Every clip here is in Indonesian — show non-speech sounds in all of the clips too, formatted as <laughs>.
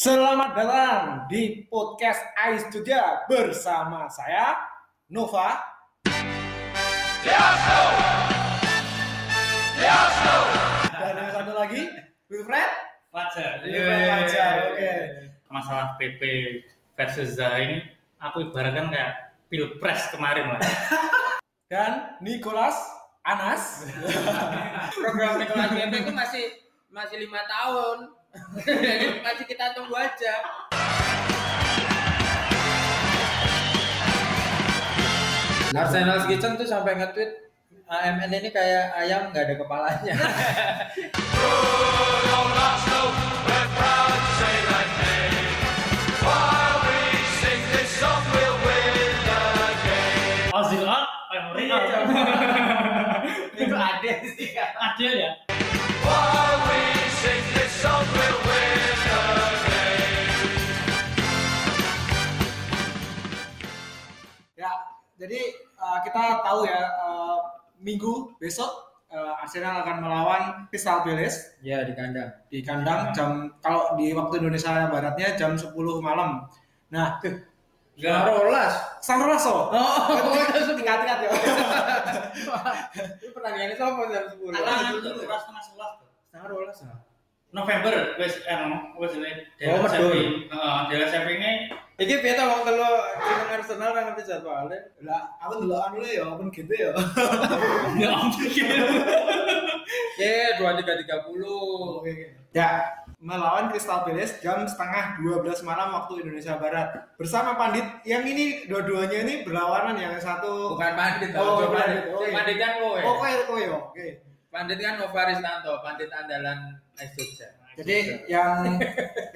Selamat datang di podcast Ais Jogja bersama saya Nova dan yang satu lagi Wilfred. Fajar. Wilfred Fajar, oke. Masalah PP versus Zaha ini aku ibaratkan kayak pilpres kemarin lah. <laughs> Dan Nicholas Anas. <laughs> program Nicolas PP itu masih masih lima tahun masih kita tunggu aja Arsenal Kitchen tuh sampai nge-tweet AMN ini kayak ayam nggak ada kepalanya. Ozil Emery out. Itu ada sih. Adil ya. Jadi uh, kita tahu ya uh, minggu besok uh, Arsenal akan melawan Crystal Palace Ya di kandang. di kandang jam kalau di waktu Indonesia Baratnya jam 10 malam. Nah, Gak rolas. Sangrolas oh. Oh, tingkat-tingkat ya. itu pertandingannya sama jam sepuluh. Tangan itu kelas tengah sebelas tuh. November wes anu wes ini Oh, medul. Heeh, Dela Sevi ini Iki piye to wong telu sing Arsenal ra ngerti jadwalnya. Lah, aku dulu anu ya, apa gitu ya. <laughs> ya ampun Ye, dua tiga tiga puluh. Ya, melawan Crystal Palace jam setengah 12 malam waktu Indonesia Barat bersama Pandit yang ini dua-duanya ini berlawanan yang satu Bukan pandit, Oh, oh, pandit. pandit. Pandit kan kowe. Oh, kowe kowe ya. Oke. Pandit kan Nova Ristanto, pandit andalan AS Jogja. Jadi yang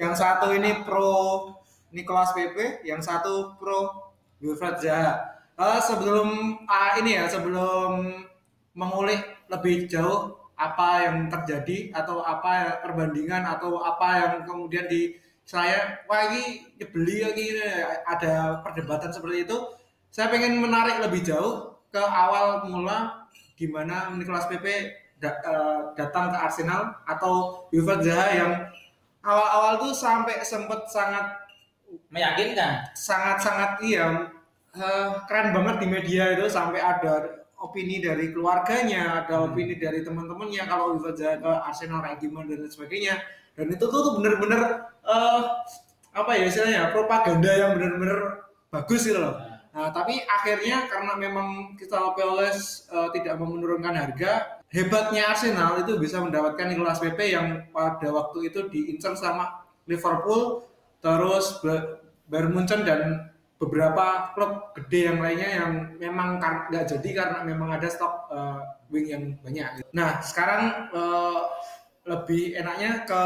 yang satu ini pro Nicolas Pepe, yang satu pro Wilfred Zaha. Eh, sebelum ah, ini ya, sebelum mengulik lebih jauh apa yang terjadi atau apa perbandingan atau apa yang kemudian di saya wah ini beli lagi ini ada perdebatan seperti itu saya pengen menarik lebih jauh ke awal mula gimana Nicolas Pepe da- eh, datang ke Arsenal atau Wilfred Zaha yang awal-awal tuh sampai sempet sangat Meyakinkan. sangat-sangat iya eh, keren banget di media itu sampai ada opini dari keluarganya, ada opini dari teman-temannya kalau Wilfred Zaha ke Arsenal kayak gimana dan sebagainya. Dan itu tuh, bener-bener eh, apa ya istilahnya propaganda yang bener-bener bagus gitu loh. Nah, tapi akhirnya karena memang Crystal Palace eh, tidak mau menurunkan harga, hebatnya Arsenal itu bisa mendapatkan Nicolas Pepe yang pada waktu itu diincar sama Liverpool, terus Ba- Bayern Munchen dan beberapa klub gede yang lainnya yang memang nggak jadi karena memang ada stok eh, wing yang banyak. Nah, sekarang eh, lebih enaknya ke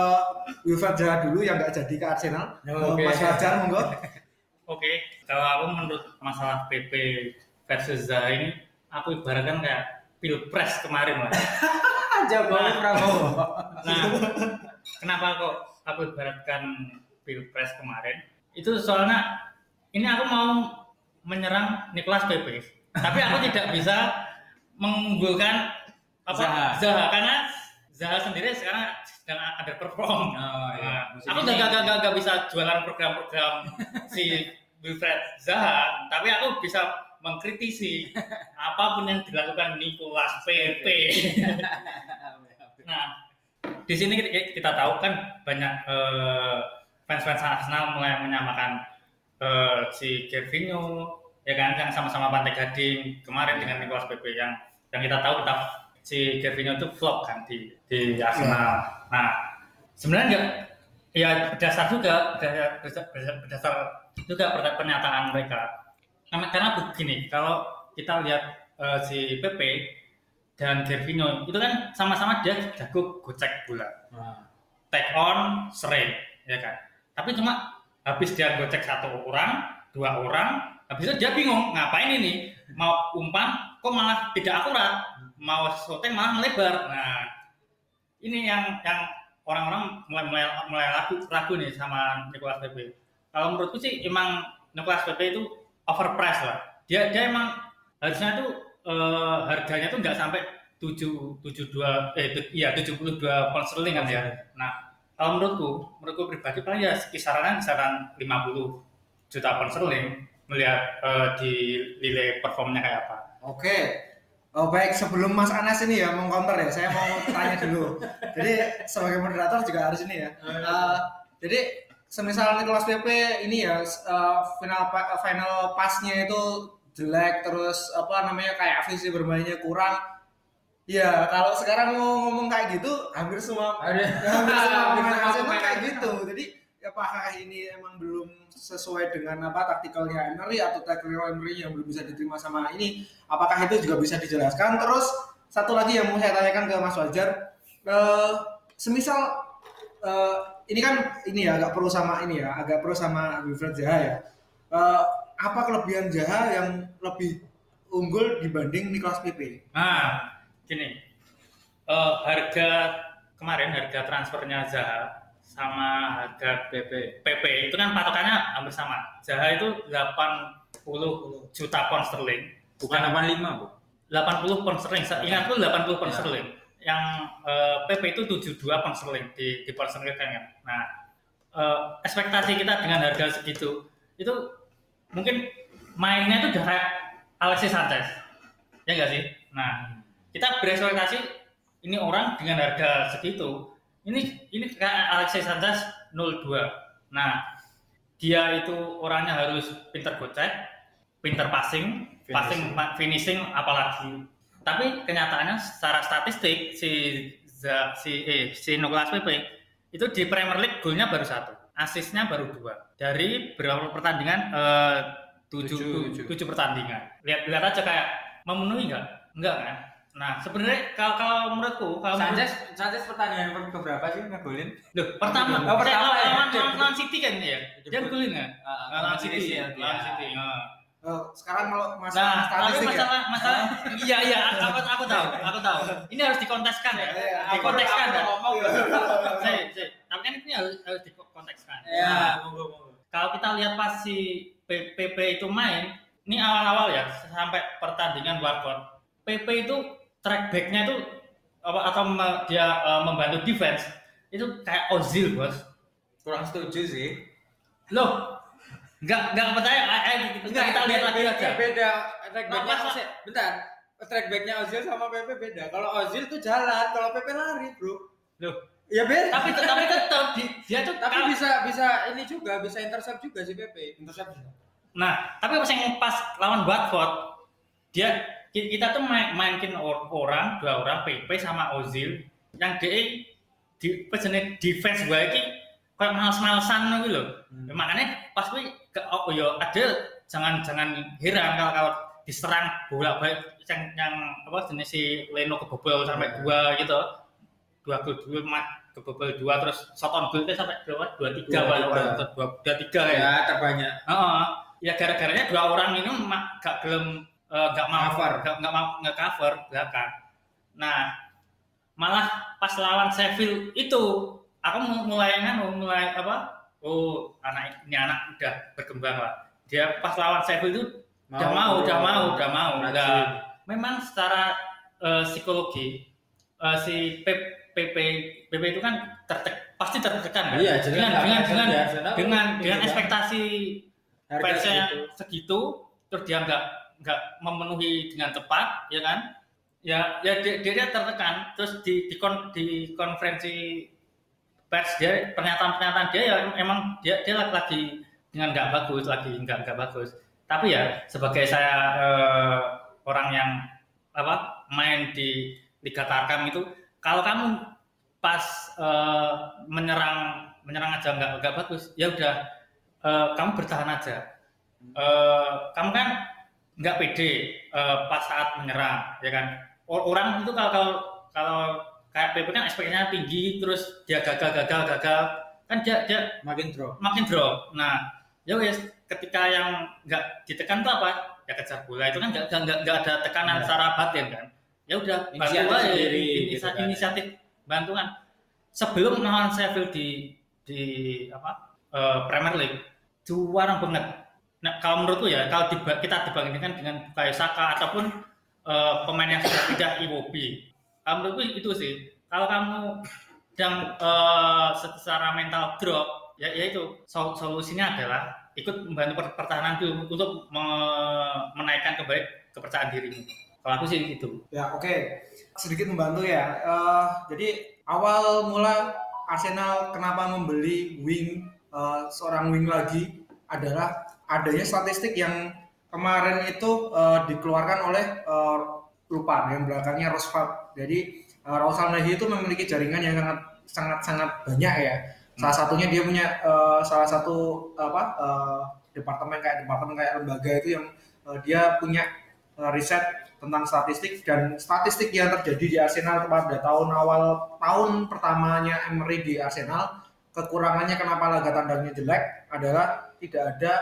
Wilfred dulu yang nggak jadi ke Arsenal. Oh, Eh, oke. Mas Fajar, monggo. <laughs> Oke, kalau aku menurut masalah PP versus Zaha ini, aku ibaratkan kayak pilpres kemarin lah. <laughs> Jokowi Prabowo. <laughs> Nah, kenapa kok aku ibaratkan pilpres kemarin? Itu soalnya ini aku mau menyerang Nicolas Pepe, tapi aku tidak bisa mengunggulkan apa Zaha. Zaha karena Zaha sendiri sekarang sedang ada perform. Oh, iya. Nah, aku gak, gak, gak, gak bisa jualan program-program si Wilfred Zaha, tapi aku bisa mengkritisi apa pun yang dilakukan Nicolas <laughs> Pepe. Nah, di sini kita, tahu kan banyak eh, fans-fans Arsenal mulai menyamakan eh, si Gervinho ya kan yang sama-sama Pantai Gading kemarin dengan Nicolas Pepe yang yang kita tahu kita si Gervinho itu flop kan di di Arsenal. Nah, sebenarnya enggak ya berdasar juga berdasar, berdasar, juga per- pernyataan mereka. Karena, karena begini, kalau kita lihat eh, si Pepe dan Gervinho itu kan sama-sama dia jago gocek bola. Nah, take on sering ya kan? Tapi cuma habis dia gocek satu orang dua orang habis itu dia bingung ngapain ini? Mau umpan kok malah tidak akurat? Mau shooting malah melebar. Nah ini yang yang orang-orang mulai mulai mulai ragu ragu nih sama Nicolas Pepe. Kalau menurutku sih emang Nicolas Pepe itu overpriced lah dia dia emang harusnya tuh eh, harganya tuh nggak sampai tujuh tujuh dua eh tu- iya tujuh puluh dua pound sterling kan ya nah kalau menurutku, menurutku pribadi paling ya kisaran kisaran 50 juta pound sterling melihat eh, di nilai performnya kayak apa. Oke. Oh baik, sebelum Mas Anas ini ya mau counter ya, saya mau tanya dulu. <laughs> Jadi sebagai moderator juga harus ini ya. Eh, jadi semisal Nicolas Pepe ini ya eh, final pa- final pasnya itu jelek terus apa namanya kayak visi bermainnya kurang. Ya kalau sekarang mau ngomong kayak gitu hampir semua <laughs> hampir semua pemain kayak gitu. Jadi apakah ini emang belum sesuai dengan apa taktikalnya Emery atau taktikal Emery yang belum bisa diterima sama ini? Apakah itu juga bisa dijelaskan? Terus satu lagi yang mau saya tanyakan ke Mas Wajar, eh, semisal eh, ini kan ini ya agak perlu sama ini ya, agak perlu sama Wilfred Zaha ya. Eh, apa kelebihan Zaha yang lebih unggul dibanding Nicolas Pepe? Nah, gini, eh, harga kemarin harga transfernya Zaha sama harga PP. PP itu kan patokannya hampir sama. Zaha itu 80 juta pound sterling, Bukan 85, Bu. 80 pound sterling. Ingatku 80 pound Ya. sterling. Yang eh, PP itu 72 pound sterling di di pound sterling kan. Nah, eh, ekspektasi kita dengan harga segitu itu mungkin mainnya itu udah kayak Alexis Sanchez. Ya enggak sih? Nah, kita berekspektasi ini orang dengan harga segitu ini ini kayak Alexis Sanchez 02. Nah, dia itu orangnya harus pinter gocek, pinter passing, passing, pa- finishing apalagi. Tapi kenyataannya secara statistik si si eh, si Nicolas Pepe itu di Premier League golnya baru satu, asisnya baru dua dari berapa pertandingan eh, tujuh, Tujuh, tujuh. tujuh pertandingan. Lihat lihat aja kayak memenuhi nggak? Enggak kan? Nah sebenarnya kalau, kalau menurutku kalau menurut- Sanchez Sanchez pertandingan keberapa sih ngegolin? Loh, pertama, Oh, pertama ya. lawan, lawan, City kan ya? Dia gol. golin nggak? Ah, Lawan City, ya, lawan City. ah. Eh, sekarang kalau masalah Nah, tapi statistik ya, masalah, masalah, iya iya, aku, aku tahu, aku tahu. Ini harus dikonteskan ya, Iya, dikontekskan Aku ya. ngomong ya. <laughs> Saya, saya, tapi kan ini harus, harus dikontekskan. Ya, Nah, monggo monggo. kalau kita lihat pas si P- PP itu main, ini awal-awal ya sampai pertandingan Watford, PP itu track backnya itu apa atau dia eh, membantu defense itu kayak Ozil bos. Kurang setuju sih. Loh, nggak nggak percaya? Eh, eh, kita, kita lihat lagi aja. Beda track backnya Ozil. Bentar. Track backnya Ozil sama PP beda. Kalau Ozil tuh jalan, kalau PP lari, Bro. Loh, Ya beda. tapi tapi tetap di- dia tuh Tapi kalau- bisa bisa ini juga bisa intercept juga si PP. Intercept. Nah, tapi pas yang pas lawan Watford, dia ki- kita tuh main, mainin or- orang, dua orang PP sama Ozil yang dia di pesennya defense gue ini kayak males-malesan gitu loh. Hmm. Ya, makanya pas gue ke oh yo ada jangan jangan heran kalau kalau diserang bola balik yang yang apa jenis si Leno kebobol sampai Ya. dua gitu dua gol dua mat kebobol dua terus shot on goal sampai berapa dua tiga Dua dua, dua, dua tiga ya Ya, terbanyak. Heeh. ya gara-garanya dua orang ini ma- gak belum eh, gak mau Cover. gak, gak mau nge cover belakang. Nah malah pas lawan Sheffield itu aku mu- mulai nganu mulai apa? Oh anak ini anak udah berkembang lah. Dia pas lawan Sheffield itu udah mau, udah mau, udah mau. Udah. Memang secara eh, psikologi eh, si Pep PP PP itu kan tertek, pasti tertekan kan? Iya, jelas dengan dengan jelas dengan ya, dengan Iya, dengan ekspektasi fansnya segitu. segitu terus dia nggak nggak memenuhi dengan tepat ya kan ya ya dia, dia, dia tertekan terus di di, kon- di konferensi pers dia pernyataan pernyataan dia ya emang dia dia lagi, dengan nggak bagus lagi nggak nggak bagus. Tapi ya sebagai saya eh, orang yang apa main di Liga Tarkam itu kalau kamu pas eh, menyerang menyerang aja nggak nggak bagus ya udah eh, kamu bertahan aja. Eh, kamu kan nggak pede eh, pas saat menyerang ya kan? Orang itu kalau kalau kayak PP kan ekspektasinya tinggi terus dia gagal gagal gagal kan dia dia makin drop. makin drop. Nah, ya wes ketika yang nggak ditekan tuh apa? Ya kejar bola itu kan nggak nggak ada tekanan Iya. secara batin kan. Ya udah bantu Inisiatif aja sendiri, ini- gitu kan. inisiatif bantuan. Sebelum melawan Sheffield di di apa eh, Premier League, juara banget. Nah, kalau menurutku ya kalau kita dibandingkan dengan Bukayo Saka ataupun eh, pemain yang sudah pindah Iwobi, kalau menurutku itu sih. Kalau kamu sedang eh, secara mental drop, ya yaitu sol- solusinya adalah ikut membantu per- pertahanan dulu untuk me- menaikkan kembali kepercayaan dirimu. Kalau aku sih itu. Ya oke, sedikit membantu ya. Eh, jadi awal mula Arsenal kenapa membeli wing eh, seorang wing lagi adalah adanya statistik yang kemarin itu eh, dikeluarkan oleh eh, lupa yang belakangnya Rosford. Jadi uh, itu memiliki jaringan yang sangat sangat sangat banyak ya. Salah satunya dia punya eh, salah satu apa eh, departemen kayak departemen kayak lembaga itu yang eh, dia punya riset tentang statistik dan statistik yang terjadi di Arsenal pada tahun awal tahun pertamanya Emery di Arsenal kekurangannya kenapa laga tandangnya jelek adalah tidak ada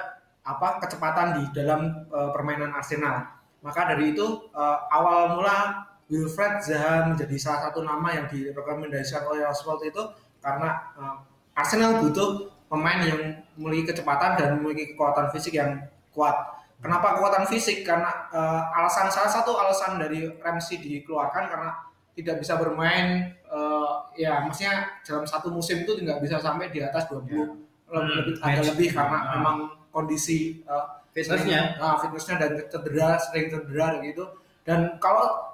apa kecepatan di dalam eh, permainan Arsenal. Maka dari itu eh, awal mula Wilfred Zaha menjadi salah satu nama yang direkomendasikan oleh Oswald itu karena eh, Arsenal butuh pemain yang memiliki kecepatan dan memiliki kekuatan fisik yang kuat. Kenapa kekuatan fisik? Karena eh, alasan salah satu alasan dari Ramsey dikeluarkan karena tidak bisa bermain eh, ya maksudnya dalam satu musim itu tidak bisa sampai di atas 20 lebih, lebih agak match. lebih karena Ah. memang kondisi eh, Fitnessnya. ah, fitnessnya dan cedera sering cedera gitu dan kalau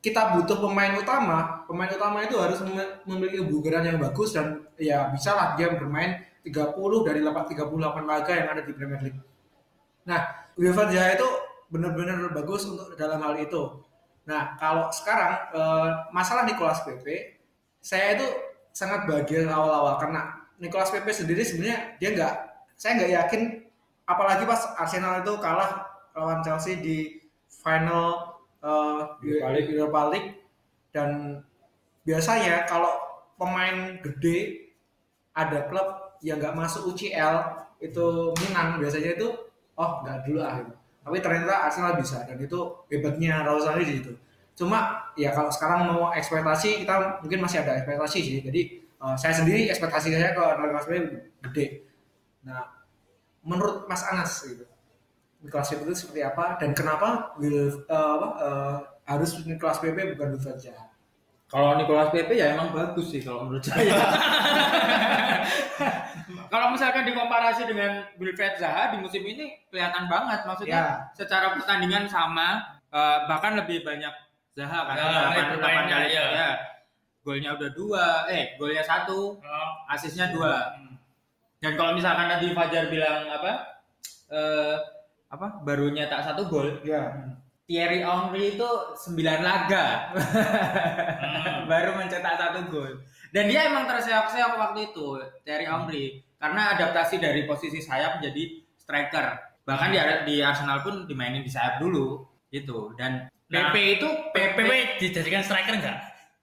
kita butuh pemain utama. Pemain utama itu harus mem- memiliki kebugaran yang bagus dan ya bisa lah dia bermain 30 dari 8 38 laga yang ada di Premier League. Nah Zaha itu benar-benar bagus untuk dalam hal itu. Nah kalau sekarang eh, masalah Nicolas Pepe saya itu sangat bahagia awal-awal karena Nicolas Pepe sendiri sebenarnya dia nggak saya nggak yakin apalagi pas Arsenal itu kalah lawan Chelsea di final eh, Europa League. Dan biasanya kalau pemain gede ada klub yang nggak masuk UCL itu menang biasanya itu oh nggak dulu ah. Gitu. tapi ternyata Arsenal bisa dan itu hebatnya Raul Sanllehi di situ. Cuma ya kalau sekarang mau ekspektasi kita mungkin masih ada ekspektasi sih. Jadi eh, saya sendiri ekspektasi saya ke Pepe gede. Nah menurut Mas Anas gitu Pepe itu seperti apa dan kenapa Will eh, apa, eh, harus Nicolas Pepe bukan Wilfred Zaha Kalau Nicolas Pepe ya emang bagus sih kalau menurut saya. <laughs> kalau misalkan dikomparasi dengan Wilfred Zaha di musim ini kelihatan banget maksudnya Ya. secara pertandingan sama eh, bahkan lebih banyak Zaha kan Ya, delapan kali ya. ya. Golnya udah dua, eh golnya satu, Oh, asisnya dua. hmm. Dan kalau misalkan tadi Fajar bilang apa? Eh apa? Baru nyetak satu gol. ya Thierry Henry itu 9 laga Hmm. <laughs> baru mencetak satu gol. Dan dia emang terseok-seok waktu itu Thierry Henry karena adaptasi dari posisi sayap menjadi striker. Bahkan di, di Arsenal pun dimainin di sayap dulu gitu. Dan Nah, PP itu PP, PP dijadikan striker enggak?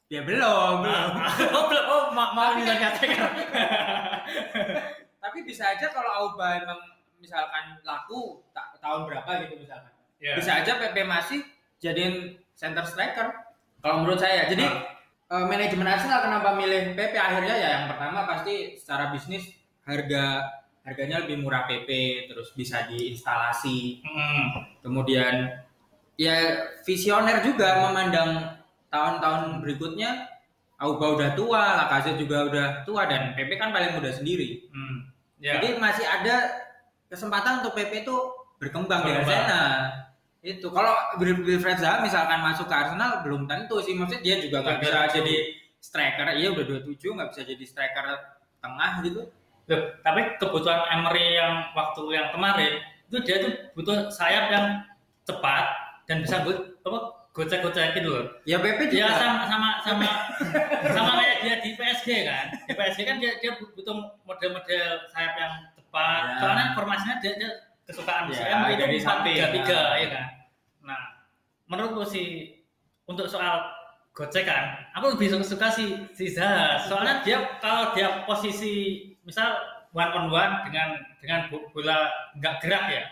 ya belum, belum. <laughs> oh, belum. Oh, ma mau dinyatakan. <laughs> Tapi bisa aja kalau Auba emang misalkan laku ta- tahun berapa gitu misalkan. Ya. bisa aja PP masih jadiin center striker kalau menurut saya jadi eh, manajemen Arsenal kenapa milih PP akhirnya ya yang pertama pasti secara bisnis harga harganya lebih murah PP terus bisa diinstalasi Hmm. kemudian ya visioner juga memandang tahun-tahun berikutnya Auba udah tua, Lacazette juga udah tua dan PP kan paling muda sendiri. Hmm. Ya. Jadi masih ada kesempatan untuk PP itu berkembang di. Arsenal. Itu kalau Wil- Wilfred Zaha misalkan masuk ke Arsenal belum tentu sih maksudnya dia juga nggak bisa jadi striker. Iya udah 27 nggak bisa jadi striker tengah gitu. Loh, tapi kebutuhan Emery yang waktu yang kemarin itu dia tuh butuh sayap yang cepat dan bisa go, apa gocek-gocek gitu loh. Ya PP juga. sama sama sama <laughs> sama kayak dia di PSG kan. Di PSG kan dia dia butuh model-model sayap yang cepat. Ya. Soalnya formasinya dia, dia kesukaan Ya, itu dari empat samping. tiga tiga Nah. ya kan. Nah, menurutku sih untuk soal gocekan, aku lebih suka, si si Zaha. Soalnya dia kalau dia posisi misal one on one dengan dengan bo- bola nggak gerak ya,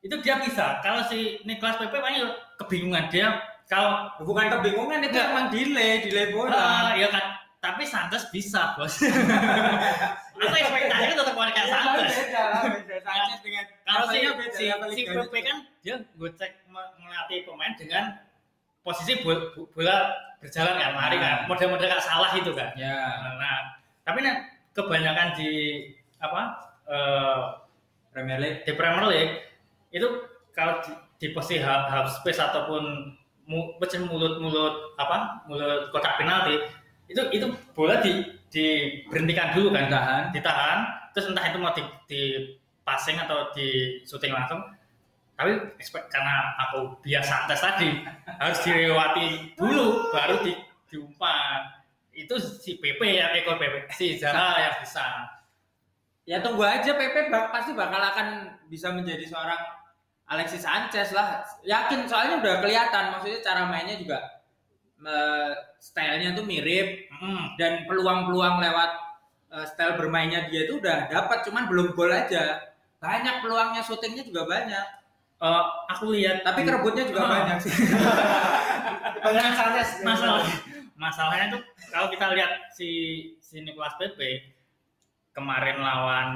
itu dia bisa. Kalau si Nicolas Pepe paling kebingungan dia kalau Bukan kebingungan itu emang delay, delay bola. Ah, ya kan. Tapi Santos bisa, Bos. <laughs> Aku ekspektasinya tetap kayak Santos. Beda beda. Sanchez dengan Kalau si si, si Pepe kan dia me- melatih pemain dengan posisi bol- bola berjalan kan, lari kan, Nah. model-model gak salah itu kan. Ya, Nah, tapi nah, kebanyakan di apa eh, Premier League. di Premier League itu kalau di, di posisi half, half space ataupun mu, macam mulut-mulut apa mulut kotak penalti itu itu bola di diberhentikan dulu kan Ditahan. ditahan terus entah itu mau di, di passing atau di shooting langsung. Tapi expect karena aku biasa tes tadi <laughs> harus dilewati dulu baru di diumpan itu si PP ya ekor PP si Zaha <laughs> yang bisa. Ya tunggu aja PP bak- pasti bakal akan bisa menjadi seorang Alexis Sanchez lah. Yakin soalnya udah kelihatan maksudnya cara mainnya juga stylenya tuh mirip. Mm, dan peluang-peluang lewat eh, style bermainnya dia itu udah dapat cuman belum gol aja. Banyak peluangnya syutingnya juga banyak. eh, aku lihat Tapi kerebutnya juga Ah. <laughs> banyak sih. <laughs> banyak Sanchez masalah masalahnya tuh kalau kita lihat si si Nicolas Pepe kemarin lawan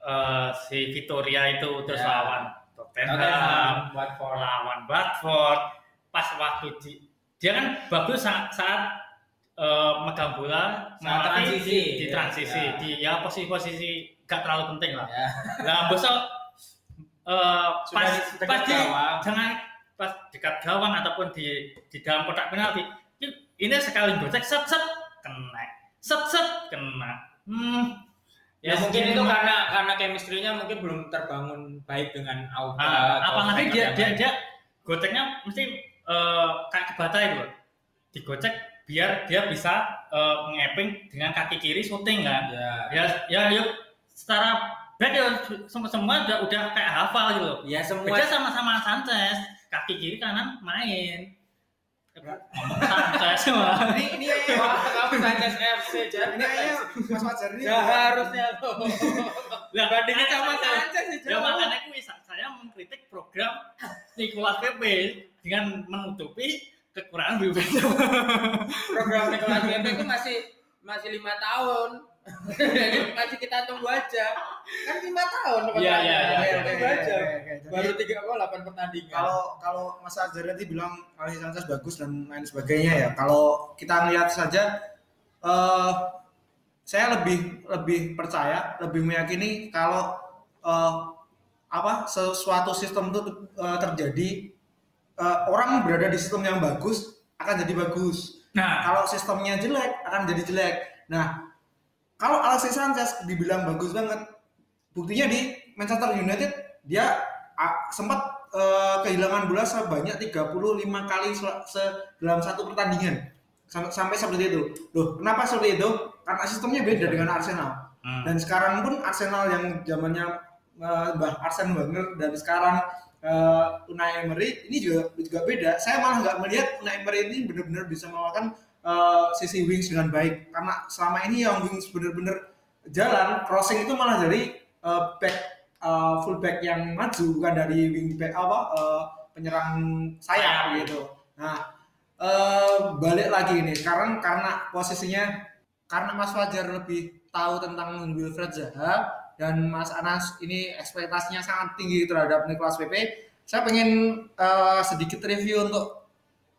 eh, si Victoria itu terus Ya. lawan Tottenham Tottenham, Watford. lawan Watford pas waktu di, dia kan bagus saat, saat eh, megang bola nah, tapi transisi, di, di ya. transisi Ya. di ya posisi-posisi gak terlalu penting lah Ya. nah besok eh, Sudah pas pas di jangan pas dekat gawang ataupun di di dalam kotak penalti ini- sekali gocek set set kena set set kena hmm Ya, mungkin segini itu karena karena chemistry-nya mungkin belum terbangun baik dengan Auba. Ah, atau apalagi dia dia lain. dia goceknya mesti eh, kayak kebata itu loh. digocek biar dia bisa eh, ngeping dengan kaki kiri syuting kan? Ya. ya ya yuk secara back ya semua semua udah udah kayak hafal gitu loh. Ya semua beda sama-sama Sanchez kaki kiri kanan main. Sanchez semua ini ini Wah, kamu Sanchez? FC jadi ini kayaknya Mas Fajar ini Ya harusnya. Tuh. lah Bandingin sama Sanchez sih, ya makanya aku saya mengkritik program Nicolas Pepe dengan menutupi kekurangan BPJS <laughs> Program Nicolas Pepe itu masih masih lima tahun. Jadi <laughs> masih kita tunggu aja. Kan lima tahun. Iya, iya, iya. Kita Oke, Tunggu oke, aja. oke. Jadi, Baru tiga oh delapan pertandingan. kalau kalau Mas Fajar tadi bilang Alexis Sanchez bagus dan lain sebagainya ya kalau kita ngelihat saja eh saya lebih lebih percaya lebih meyakini kalau eh, apa sesuatu sistem itu eh, terjadi eh, orang berada di sistem yang bagus akan jadi bagus nah kalau sistemnya jelek akan jadi jelek. Nah, kalau Alexis Sanchez dibilang bagus banget, buktinya di Manchester United dia sempat eh, kehilangan bola sebanyak 35 kali sel- se- dalam satu pertandingan. Sampai, sampai seperti itu. Loh, kenapa seperti itu? Karena sistemnya beda dengan Arsenal. hmm. Dan sekarang pun Arsenal yang zamannya eh, Mbah Arsene Wenger dan sekarang eh, Unai Emery ini juga juga beda. Saya malah nggak melihat Unai Emery ini benar-benar bisa melakukan eh, sisi wings dengan baik karena selama ini yang wings benar-benar jalan crossing itu malah dari eh, back eh, full back yang maju bukan dari wing back apa eh, penyerang sayap gitu. Nah eh, balik lagi ini sekarang karena posisinya karena Mas Fajar lebih tahu tentang Wilfred Zaha dan Mas Anas ini ekspektasinya sangat tinggi terhadap Nicolas Pepe. Saya pengen eh, sedikit review untuk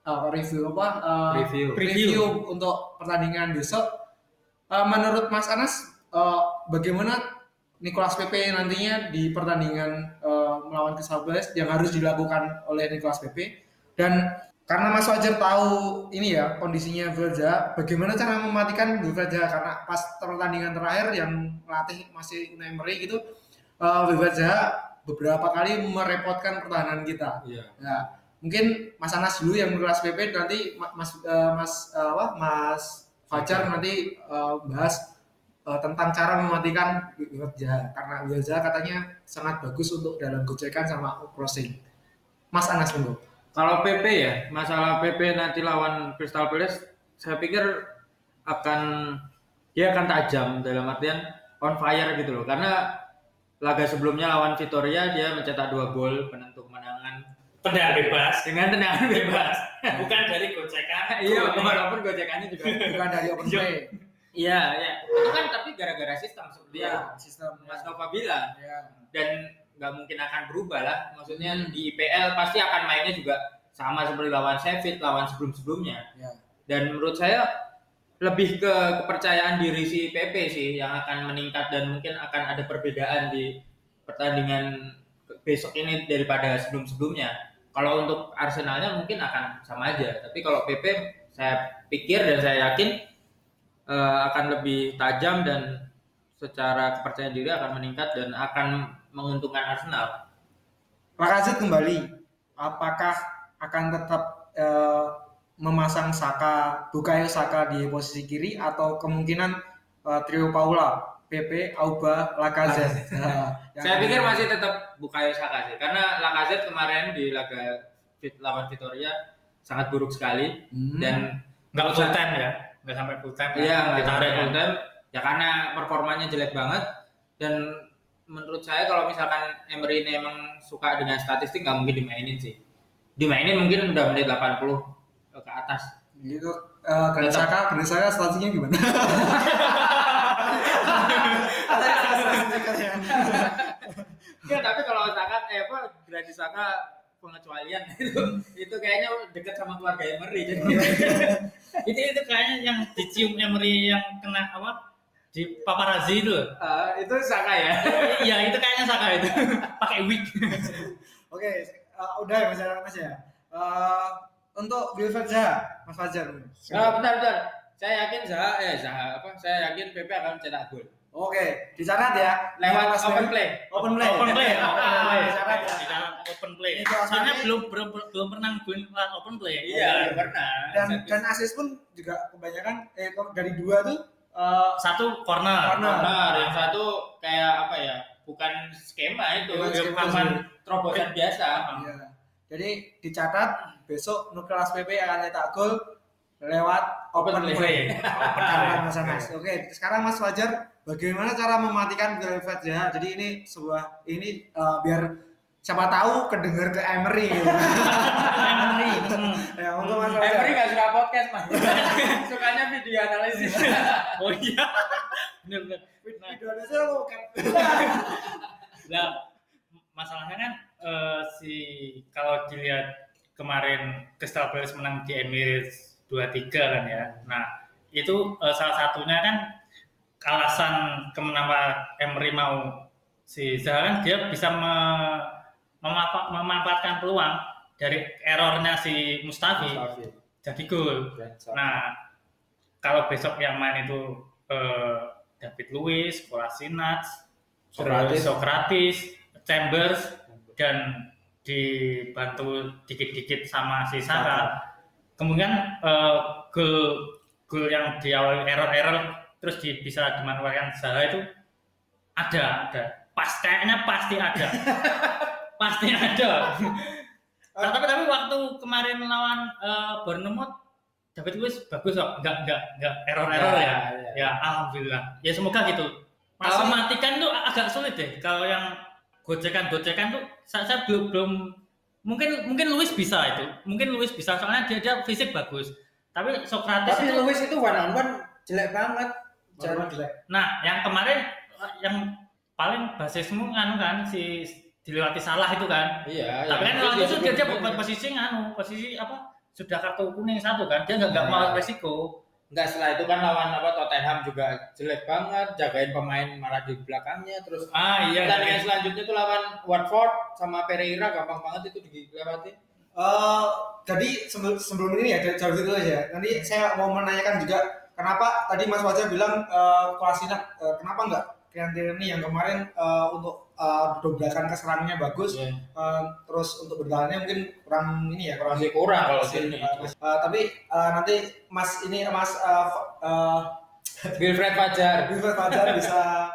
eh, review apa? eh, Review. review untuk pertandingan besok. Eh, menurut Mas Anas, eh, bagaimana Nicolas Pepe nantinya di pertandingan eh, melawan Crystal Palace yang harus dilakukan oleh Nicolas Pepe dan karena Mas Wajar tahu ini ya kondisinya Verja, bagaimana cara mematikan Verja karena pas pertandingan terakhir yang melatih masih Unai Emery gitu, uh, beberapa kali merepotkan pertahanan kita. Iya. Ya, mungkin Mas Anas dulu yang Nicolas Pepe nanti Ma- Mas eh, Mas eh, apa Mas Fajar nanti eh, bahas eh, tentang cara mematikan Wirja karena Wirja katanya sangat bagus untuk dalam gocekan sama crossing. Mas Anas monggo. Kalau PP ya, masalah PP nanti lawan Crystal Palace, saya pikir akan dia akan tajam dalam artian on fire gitu loh. Karena laga sebelumnya lawan Vitoria dia mencetak dua gol penentu kemenangan tendangan bebas dengan tendangan bebas. bukan dari gocekan <laughs> Iya, walaupun gocekannya juga. Bukan dari open play. Iya, iya. Itu kan tapi gara-gara sistem seperti yang Iya, sistem Mas Nova bilang Ya. dan nggak mungkin akan berubah lah. Maksudnya Hmm. di IPL pasti akan mainnya juga sama seperti lawan Sheffield, lawan sebelum-sebelumnya. Ya. Dan menurut saya lebih ke kepercayaan diri si PP sih yang akan meningkat dan mungkin akan ada perbedaan di pertandingan besok ini daripada sebelum-sebelumnya. Kalau untuk Arsenalnya mungkin akan sama aja, tapi kalau PP saya pikir dan saya yakin eh, akan lebih tajam dan secara kepercayaan diri akan meningkat dan akan menguntungkan Arsenal. Lacazette kembali. Apakah akan tetap eh, memasang Saka, Bukayo Saka di posisi kiri atau kemungkinan eh, trio Paula, PP, Auba, Lacazette. <laughs> Nah, Saya pikir masih tetap Bukayo Saka sih, karena Lacazette kemarin di laga lawan Vitoria sangat buruk sekali Hmm. dan nggak full time ya nggak sampai full time Iya, nggak sampai ya. full time. Ya karena performanya jelek banget dan menurut saya kalau misalkan Emery ini emang suka dengan statistik nggak mungkin dimainin sih. Dimainin mungkin udah menit 80 ke atas. Gitu. Eh, Granit Tetap. Saka, Granit Saka statusnya gimana? Ya, tapi kalau Saka eh apa Granit Saka pengecualian <laughs> itu itu kayaknya dekat sama keluarga Emery jadi <laughs> itu itu kayaknya yang dicium Emery yang kena apa di paparazi itu loh. Eh, itu Saka ya. <laughs> iya itu kayaknya Saka itu <laughs> pakai wig <laughs> Oke, eh, udah ya Mas Aaron, Mas ya. Eh, untuk Wilfred Zaha, Mas Fajar. Oh, bentar bentar. Saya yakin Zaha eh Zaha apa? Saya yakin PP akan mencetak gol. Oke, dicatat ya. Lewat Mas open play. Open play. open play open play Dicatat ya. di dalam open play soalnya belum belum belum pernah lewat open play Iya, pernah. Dan dan assist pun juga kebanyakan eh dari dua tuh eh, satu corner Corner. Benar, yang satu kayak apa ya? Bukan skema itu, Bukan ya, skema terobosan biasa. Iya. Jadi dicatat besok Nukleus PP akan cetak gol lewat open, Open play. play. <laughs> Open. Mas Anas. Oke, sekarang Mas Fajar, bagaimana cara mematikan Wilfred Zaha? Jadi ini sebuah ini eh, biar siapa tahu kedenger ke Emery. gitu. <laughs> Emery hmm. ya, untuk Mas. Emery nggak suka podcast mas, <laughs> sukanya video analisis. <laughs> oh iya bener bener nah, Video saya lo kan. Nah, masalahnya kan eh, si kalau dilihat kemarin Crystal Palace menang di Emirates 2-3 kan ya. Nah, itu eh, salah satunya kan alasan kenapa Emery mau si Zaha kan dia bisa me- memapa- memanfaatkan peluang dari errornya si Mustafi jadi gol. Nah, kalau besok yang main itu eh, David Luiz, Kolasinac. Sokratis, Sokratis, Chambers, dan dibantu dikit-dikit sama si Saka. Kemungkinan eh, gol gol yang di awal error-error terus di, bisa dimanfaatkan Zaha itu ada, ada. Pas kayaknya pasti ada. <laughs> pasti ada. Nah, tapi tapi waktu kemarin lawan eh, Bournemouth David Luiz bagus kok, enggak enggak enggak error-error Ya, ya. ya. Ya, alhamdulillah. Ya semoga gitu. Kalau matikan tuh agak sulit deh. Kalau yang gocekan-gocekan tuh saya, saya belum belum mungkin mungkin Luis bisa itu. Mungkin Luis bisa soalnya dia dia fisik bagus. Tapi Sokrates Tapi itu Luis itu one on one jelek banget. Jelek. Nah, yang kemarin yang paling basismu kan kan si dilewati salah itu kan. Iya. Tapi kan yang waktu itu dia, dia posisi nganu, posisi apa? Sudah kartu kuning satu kan. Dia nggak nggak Iya. mau resiko. Enggak setelah itu kan lawan apa Tottenham juga jelek banget, jagain pemain malah di belakangnya terus Ah iya. pertandingan selanjutnya tuh lawan Watford sama Pereira gampang banget itu dilewatin. Eh, jadi sebelum, sebelum ini ya jauh dulu aja. Nanti saya mau menanyakan juga kenapa tadi Mas Wajah bilang uh, Kolasinac eh, kenapa enggak Kian Tierney yang kemarin eh, untuk eh, dobrakan ke serangnya bagus, Iya. eh, terus untuk bertahannya mungkin kurang ini ya kurang Masih kurang kalau masih, eh, mas- eh, tapi eh, nanti Mas ini Mas F- eh, Wilfred Fajar. Wilfred Fajar bisa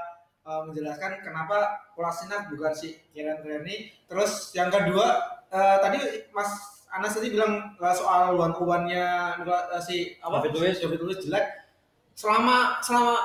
uh, <laughs> menjelaskan kenapa Kolasinac bukan si Kieran Tierney. Terus yang kedua uh, tadi Mas Anas tadi bilang uh, soal one-one-nya uh, si apa David Luiz. David Luiz jelek. Selama selama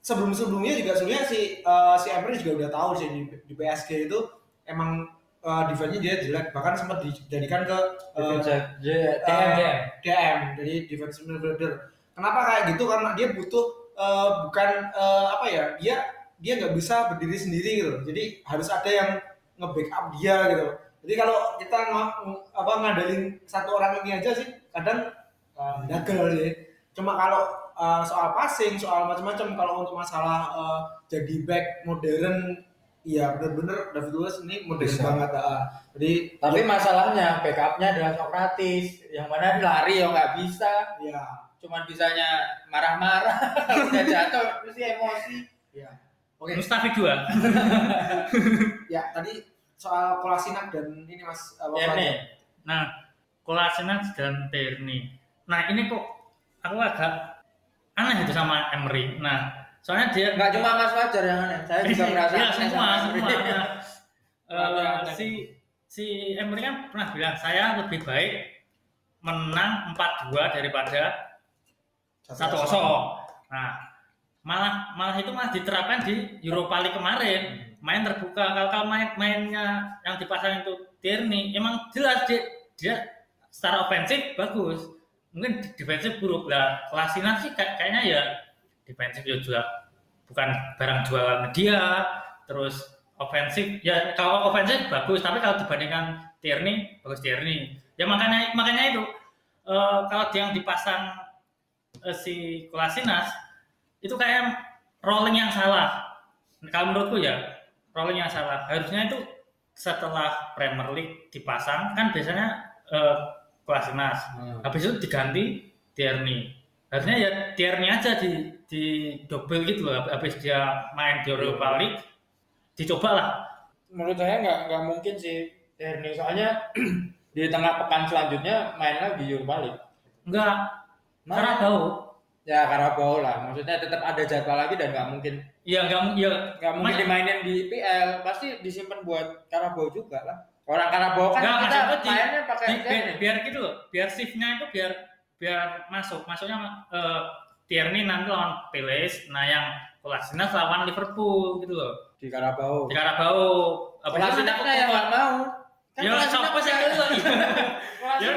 sebelum sebelumnya juga sebenarnya si uh, si Emery juga udah tahu sih di, di PSG itu emang uh, defense-nya dia jelek bahkan sempat dijadikan ke uh, TM. DM jadi defensive midfielder. Kenapa kayak gitu? Karena dia butuh eh, bukan eh, apa ya? Dia dia nggak bisa berdiri sendiri gitu. Jadi harus ada yang nge-backup dia gitu. Jadi kalau kita apa ngandelin satu orang ini aja sih kadang uh, gagal sih. Cuma kalau uh, soal passing, soal macam-macam kalau untuk masalah uh, jadi back modern Iya bener-bener David Luiz ini modern Bisa. banget ah. Jadi Tapi masalahnya backupnya adalah Sokratis, yang mana lari ya nggak bisa, ya cuman bisanya marah-marah, <laughs> udah jatuh terus dia emosi. ya. Oke. Mustafi dua. <laughs> Ya tadi soal Kolasinac dan ini Mas apa Ya nih, Nah, Kolasinac dan Tierney. Nah, ini kok aku agak aneh itu sama Emery. Nah, soalnya dia nggak cuma Mas Fajar yang aneh, saya juga merasa ya, aneh semua, sama semua. <laughs> Yang aneh? si si Emery kan pernah bilang saya lebih baik menang 4-2 daripada 1-0. Nah, malah malah itu malah diterapkan di Europa League kemarin main terbuka kalau kalau main mainnya yang dipasang itu Tierney emang jelas dia, dia secara ofensif bagus mungkin defensif buruk. Lah Kolasinac sih kayak- kayaknya ya defensif ya juga bukan barang jualan dia terus ofensif ya kalau ofensif bagus tapi kalau dibandingkan Tierney bagus Tierney. Ya makanya makanya itu eh, kalau yang dipasang eh, si Kolasinac itu kayak rolling yang salah. Kalau menurutku ya rolling yang salah. Harusnya itu setelah Premier League dipasang kan biasanya eh, Kolasinac Hmm. habis itu diganti Tierney. Harusnya ya Tierney aja di di double gitu loh. Habis dia main di Europa League dicoba lah Menurut saya nggak nggak mungkin sih Tierney. Soalnya <clears throat> di tengah pekan selanjutnya main lagi Europa League. enggak Main. karena bau Ya Karabau lah, maksudnya tetap ada jadwal lagi dan nggak mungkin. Ya enggak ya nggak mungkin Mas- dimainin di PL, pasti disimpan buat Karabau juga lah. Orang Karabau kan Enggak, kita mainnya pakai di- biar, biar gitu loh biar shiftnya itu biar biar masuk. Masuknya eh, Tierney nanti lawan Palace nah yang Kolasinac lawan Liverpool gitu loh. Di Karabau. di Karabau. Itu Kolasinaknya yang nggak mau. Kan ya Kolasinak siapa sih udah- itu ya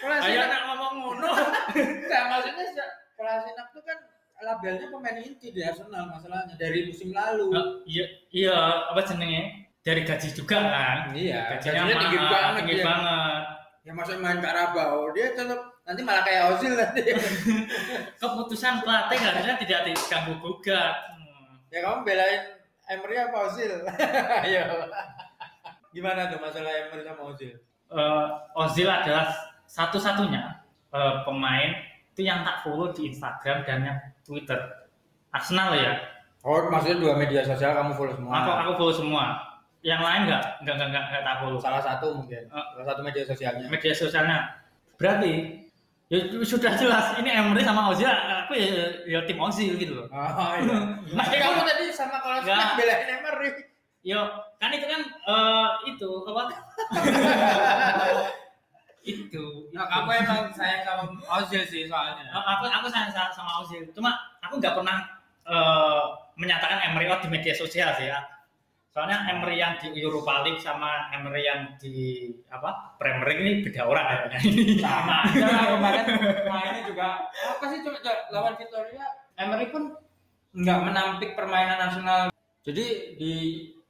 Kolasinak, ayo nak ngomong ngono. Enggak maksudnya Kolasinak tuh kan labelnya pemain inti di Arsenal masalahnya dari musim lalu. Iya iya apa jenenge dari gaji juga kan Iya, gajinya gajinya tinggi banget tinggi dia. banget Ya masa main Karabau, dia tetap nanti malah kayak Ozil nanti. <laughs> keputusan pelatih harusnya tidak diganggu gugat Hmm. ya kamu belain Emery apa Ozil? <laughs> Ayo. Gimana tuh masalah Emery sama Ozil? eh, Ozil adalah satu-satunya eh, pemain itu yang tak follow di Instagram dan yang Twitter. Arsenal ya. Oh, maksudnya dua media sosial kamu follow semua? Aku aku follow semua. Yang lain enggak, enggak enggak enggak, enggak tak follow. Salah satu mungkin. Eh. Salah satu media sosialnya. Media sosialnya. Berarti ya sudah jelas ini Emery sama Ozil aku ya, ya tim Ozil gitu loh. Oh iya. <laughs> Mas kamu tadi sama kalau Enggak. belain Emery. Yo, kan itu kan eh, itu apa? <laughs> itu. Nah, itu. kamu emang sayang sama Ozil sih soalnya. Aku aku sayang sa- sama Ozil cuma aku nggak pernah eh, menyatakan Emery oh, di media sosial sih ya soalnya Emery yang di Europa League sama Emery yang di apa Premier League ini beda orang kayaknya <laughs> sama aja <laughs> kemarin. Mainnya juga apa sih coba lawan Victoria? Emery pun nggak menampik permainan nasional. Jadi di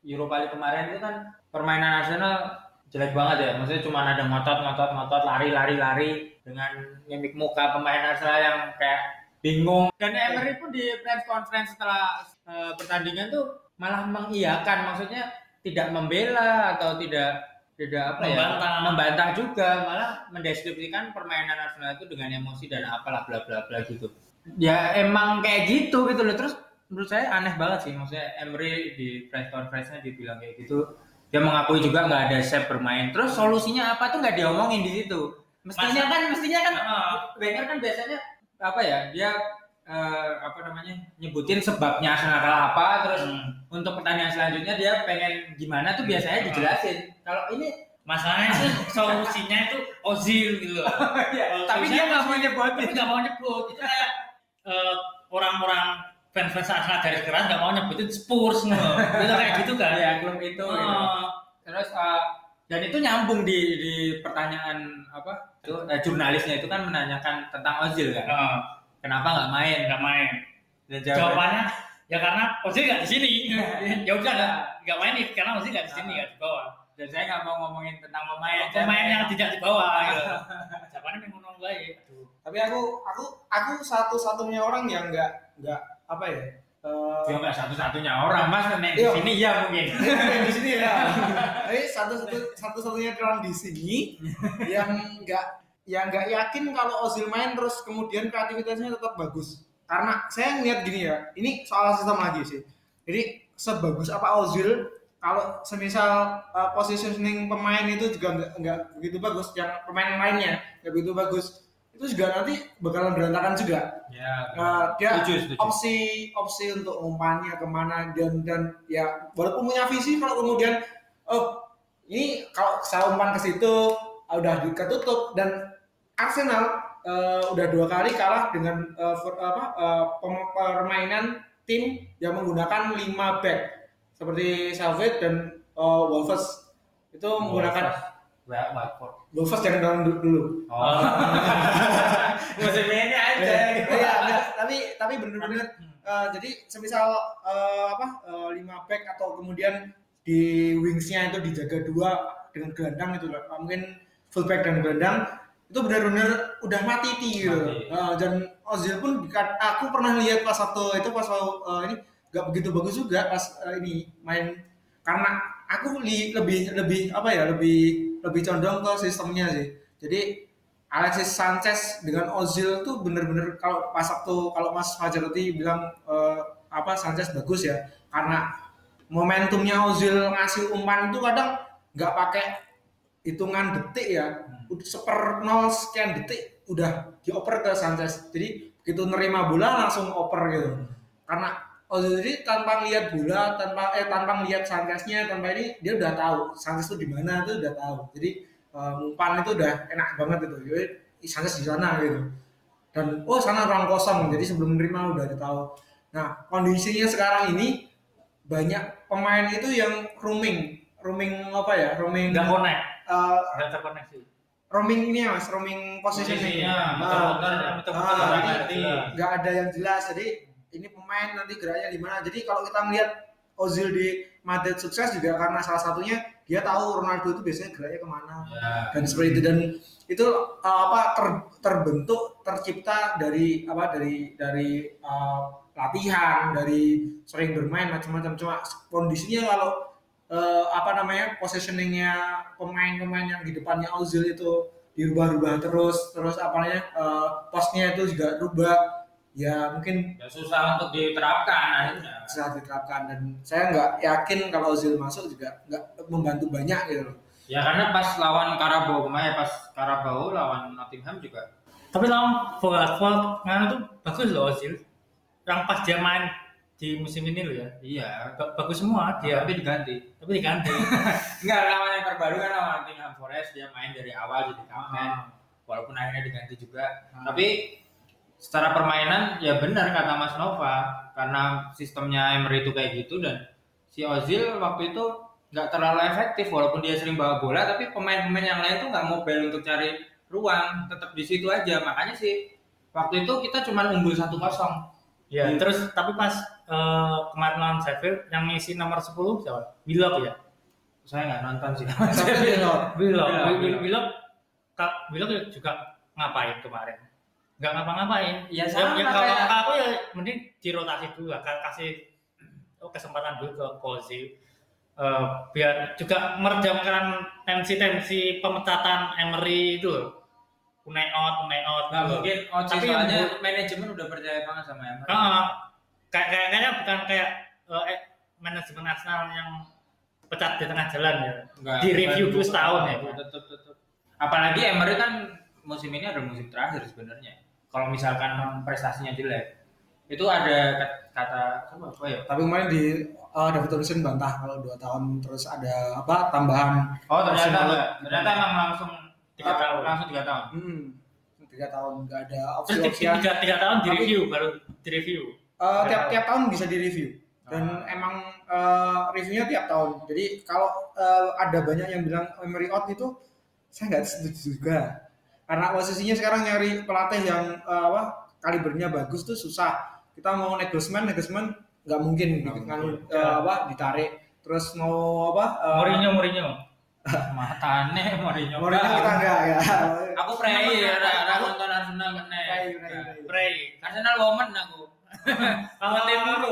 Europa League kemarin itu kan permainan nasional jelek banget ya. Maksudnya cuma ada ngotot ngotot ngotot lari lari lari dengan mimik muka pemain Arsenal yang kayak bingung. Dan Emery pun di press conference setelah eh, pertandingan tuh malah mengiyakan maksudnya tidak membela atau tidak tidak apa ya Membantah. membantah juga malah mendeskripsikan permainan Arsenal itu dengan emosi dan apalah bla bla bla gitu. Ya emang kayak gitu gitu loh. Terus menurut saya aneh banget sih maksudnya Emery di press conference-nya dibilang kayak gitu. Dia mengakui juga nggak ada shape bermain. Terus solusinya apa tuh nggak diomongin di situ. Mestinya Masa- kan mestinya kan Ah, Wenger kan biasanya apa ya dia eh, apa namanya nyebutin sebabnya Arsenal kalah apa terus hmm. untuk pertanyaan selanjutnya dia pengen gimana tuh biasanya dijelasin. Kalau ini masalahnya itu solusinya itu Ozil gitu loh. <laughs> Tapi dia nggak mau nyebutin. tapi nggak mau nyebut. Itu kayak eh, orang-orang fans-fans Arsenal garis keras nggak mau nyebutin Spurs gitu <laughs> itu kayak gitu kan? Ya klub itu gitu. Oh, terus eh, dan itu nyambung di di pertanyaan apa? Itu eh, jurnalisnya itu kan menanyakan tentang Ozil kan? Eh, kenapa nggak main nggak main dan jawabannya ya karena Ozil nggak di sini <laughs> ya udah nggak nggak main nih karena Ozil nggak di sini nggak di bawah Dan saya nggak mau ngomongin tentang pemain. pemain yang tidak di bawah gitu. <laughs> Jawabannya memang baik. Aduh. Tapi aku aku aku satu-satunya orang yang nggak nggak apa ya? eh, Ya nggak satu-satunya orang mas, nek di Iya. sini ya mungkin. <laughs> di sini ya. Tapi satu satu satu satunya orang di sini yang nggak yang nggak yakin kalau Ozil main terus kemudian kreativitasnya tetap bagus. Karena saya ngeliat gini ya, ini soal sistem lagi sih. Jadi sebagus apa Ozil kalau semisal uh, positioning pemain itu juga nggak begitu bagus, yang pemain lainnya nggak begitu bagus, itu juga nanti bakalan berantakan juga. Ya. Uh, dia Setuju, setuju. opsi opsi untuk umpannya ke mana dan dan ya walaupun punya visi kalau kemudian oh ini kalau saya umpan ke situ ah, udah diketutup dan Arsenal eh, udah dua kali kalah dengan eh, for- apa pem- permainan tim yang menggunakan 5 back seperti Savage dan eh, Wolves itu menggunakan Wa- Watford. Wolves jangan dalam du- dulu Oh. <laughs> Musim ini aja. Iya, enggak, tapi tapi bener-bener eh, jadi semisal eh, apa eh, lima back atau kemudian di wingsnya itu dijaga dua dengan gelandang itu lah. mungkin fullback dan gelandang itu benar-benar udah mati gitu Mati. Eh, dan Ozil pun aku pernah lihat pas waktu itu pas eh, ini nggak begitu bagus juga pas eh, ini main. Karena aku li- lebih lebih apa ya lebih lebih condong ke sistemnya sih. Jadi Alexis Sanchez dengan Ozil tuh bener-bener kalau pas waktu kalau Mas Fajaroti bilang eh, apa Sanchez bagus ya. Karena momentumnya Ozil ngasih umpan itu kadang nggak pakai hitungan detik ya udah seper nol sekian detik udah dioper ke Sanchez. Jadi begitu nerima bola langsung oper gitu. Karena Ozil ini tanpa lihat bola tanpa eh tanpa lihat Sancheznya tanpa ini dia udah tahu Sanchez itu di mana tuh udah tahu. Jadi eh, umpan itu udah enak banget itu jadi Sanchez di sana gitu. Dan oh sana ruang kosong. Jadi sebelum menerima udah ada tahu. Nah kondisinya sekarang ini banyak pemain itu yang roaming. Roaming apa ya? Roaming Nggak connect, eh, nggak terkoneksi. roaming ini ya mas roaming positioning Posisinya, Ah, ah, nggak ada yang jelas jadi ini pemain nanti geraknya di mana. Jadi kalau kita melihat Ozil di Madrid sukses juga karena salah satunya dia tahu Ronaldo itu biasanya geraknya ke mana. Ya. dan seperti itu. Dan itu uh, apa ter- terbentuk tercipta dari apa dari dari uh, latihan dari sering bermain macam-macam. Cuma kondisinya kalau uh, apa namanya positioningnya pemain-pemain yang di depannya Ozil itu dirubah-rubah terus terus apa namanya uh, posnya itu juga rubah ya mungkin Ya susah untuk diterapkan akhirnya. bisa diterapkan dan saya nggak yakin kalau Ozil masuk juga nggak membantu banyak gitu loh Ya karena pas lawan Karabau kemarin pas Karabau lawan Nottingham juga Tapi lawan Watford nganu tuh bagus loh Ozil. Yang pas dia main di musim ini loh ya. iya Ba- Bagus semua dia, tapi diganti. tapi diganti. <laughs> Enggak lawan yang terbaru kan lawan Nottingham Forest dia main dari awal jadi kapten Ah. walaupun akhirnya diganti juga. Ah. Tapi secara permainan ya benar kata Mas Nova karena sistemnya Emery itu kayak gitu dan si Ozil waktu itu nggak terlalu efektif walaupun dia sering bawa bola tapi pemain-pemain yang lain tuh nggak mobile untuk cari ruang tetap di situ aja makanya sih waktu itu kita cuma unggul satu kosong Ya, terus tapi pas eh, kemarin lawan Sheffield yang ngisi nomor 10 siapa? Willock ya. saya nggak nonton sih <laughs> Willock. Willock, Willock, Willock, Willock juga ngapain kemarin? Nggak ngapa-ngapain. Ya, Ya, sama ya, kalau kayak- aku ya mending dirotasi dulu lah, ka- kasih oh, kesempatan dulu ke Kozi. Eh, biar juga meredamkan tensi-tensi pemecatan Emery itu loh. Unai out, unai out. gitu. mungkin Ozil Tapi soalnya yang manajemen udah percaya banget sama Emery Ah, kayak kayak- kayaknya bukan kayak eh, eh, manajemen Arsenal yang pecat di tengah jalan ya. Enggak, Di review dulu setahun ya. Tetep, tetep. Apalagi Emery kan musim ini adalah musim terakhir sebenarnya. Kalau misalkan prestasinya jelek, itu ada kat- kata apa, apa ya? tapi kemarin di uh, David Ornstein bantah kalau dua tahun terus ada apa tambahan Oh ternyata enggak. ternyata emang langsung Tiga tahun. langsung tiga tahun. hmm, tiga tahun nggak ada opsi opsi tiga, tiga tahun di review baru di review. Eh, tiap tiap tahun bisa direview dan Ah. emang eh, reviewnya tiap tahun jadi kalau eh, ada banyak yang bilang Emery out itu saya nggak setuju juga karena posisinya sekarang nyari pelatih yang eh, apa kalibernya bagus tuh susah kita mau Nagelsmann Nagelsmann nggak mungkin Nggak kan mungkin. eh, apa ditarik terus mau apa eh, Mourinho, Mourinho. <laughs> Matane Mourinho. Mourinho kita enggak ya. Aku pray ya, ra nonton Arsenal pray. Pray. Arsenal woman aku. <laughs> Kalau tim aku,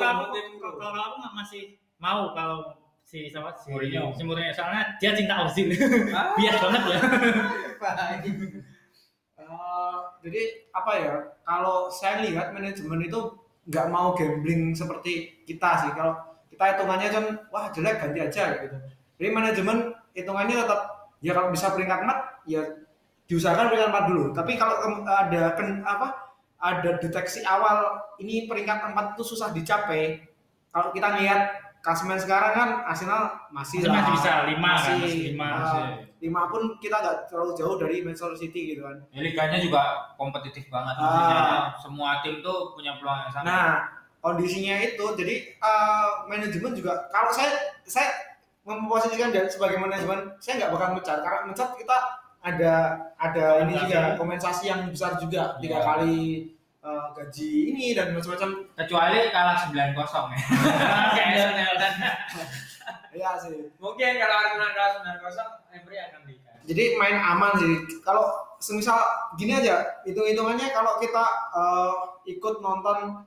bro, kalau, aku masih mau kalau si siapa si Mourinho. si Mourinho soalnya dia cinta Ozil. Ah. <laughs> Bias banget ya. <laughs> Eh, jadi apa ya? Kalau saya lihat manajemen itu nggak mau gambling seperti kita sih. Kalau kita hitungannya kan wah jelek ganti aja gitu. Jadi manajemen hitungannya tetap ya kalau bisa peringkat 4 ya diusahakan peringkat 4 dulu. Tapi kalau ada ken, apa ada deteksi awal ini peringkat 4 itu susah dicapai. Kalau kita lihat klasemen sekarang kan Arsenal masih Masih, masih lah. bisa lima kan, Masih, masih lima. eh, masih. lima pun kita nggak terlalu jauh dari Manchester City gitu kan. Ya, liganya juga kompetitif banget. Maksudnya semua tim tuh punya peluang yang sama. Nah, kondisinya itu jadi eh, manajemen juga kalau saya saya memposisikan dan sebagai manajemen saya nggak bakal mencat karena mencat kita ada ada ini Kompensasi. juga kompensasi yang besar juga tiga Iya. kali eh, gaji ini dan macam-macam kecuali kalah 9-0 ya. Kayak Arsenal kan. ya sih Mungkin kalau Arsenal kalah 9-0 Emery akan diikat. jadi main aman sih kalau semisal gini aja hitung hitungannya kalau kita eh, ikut nonton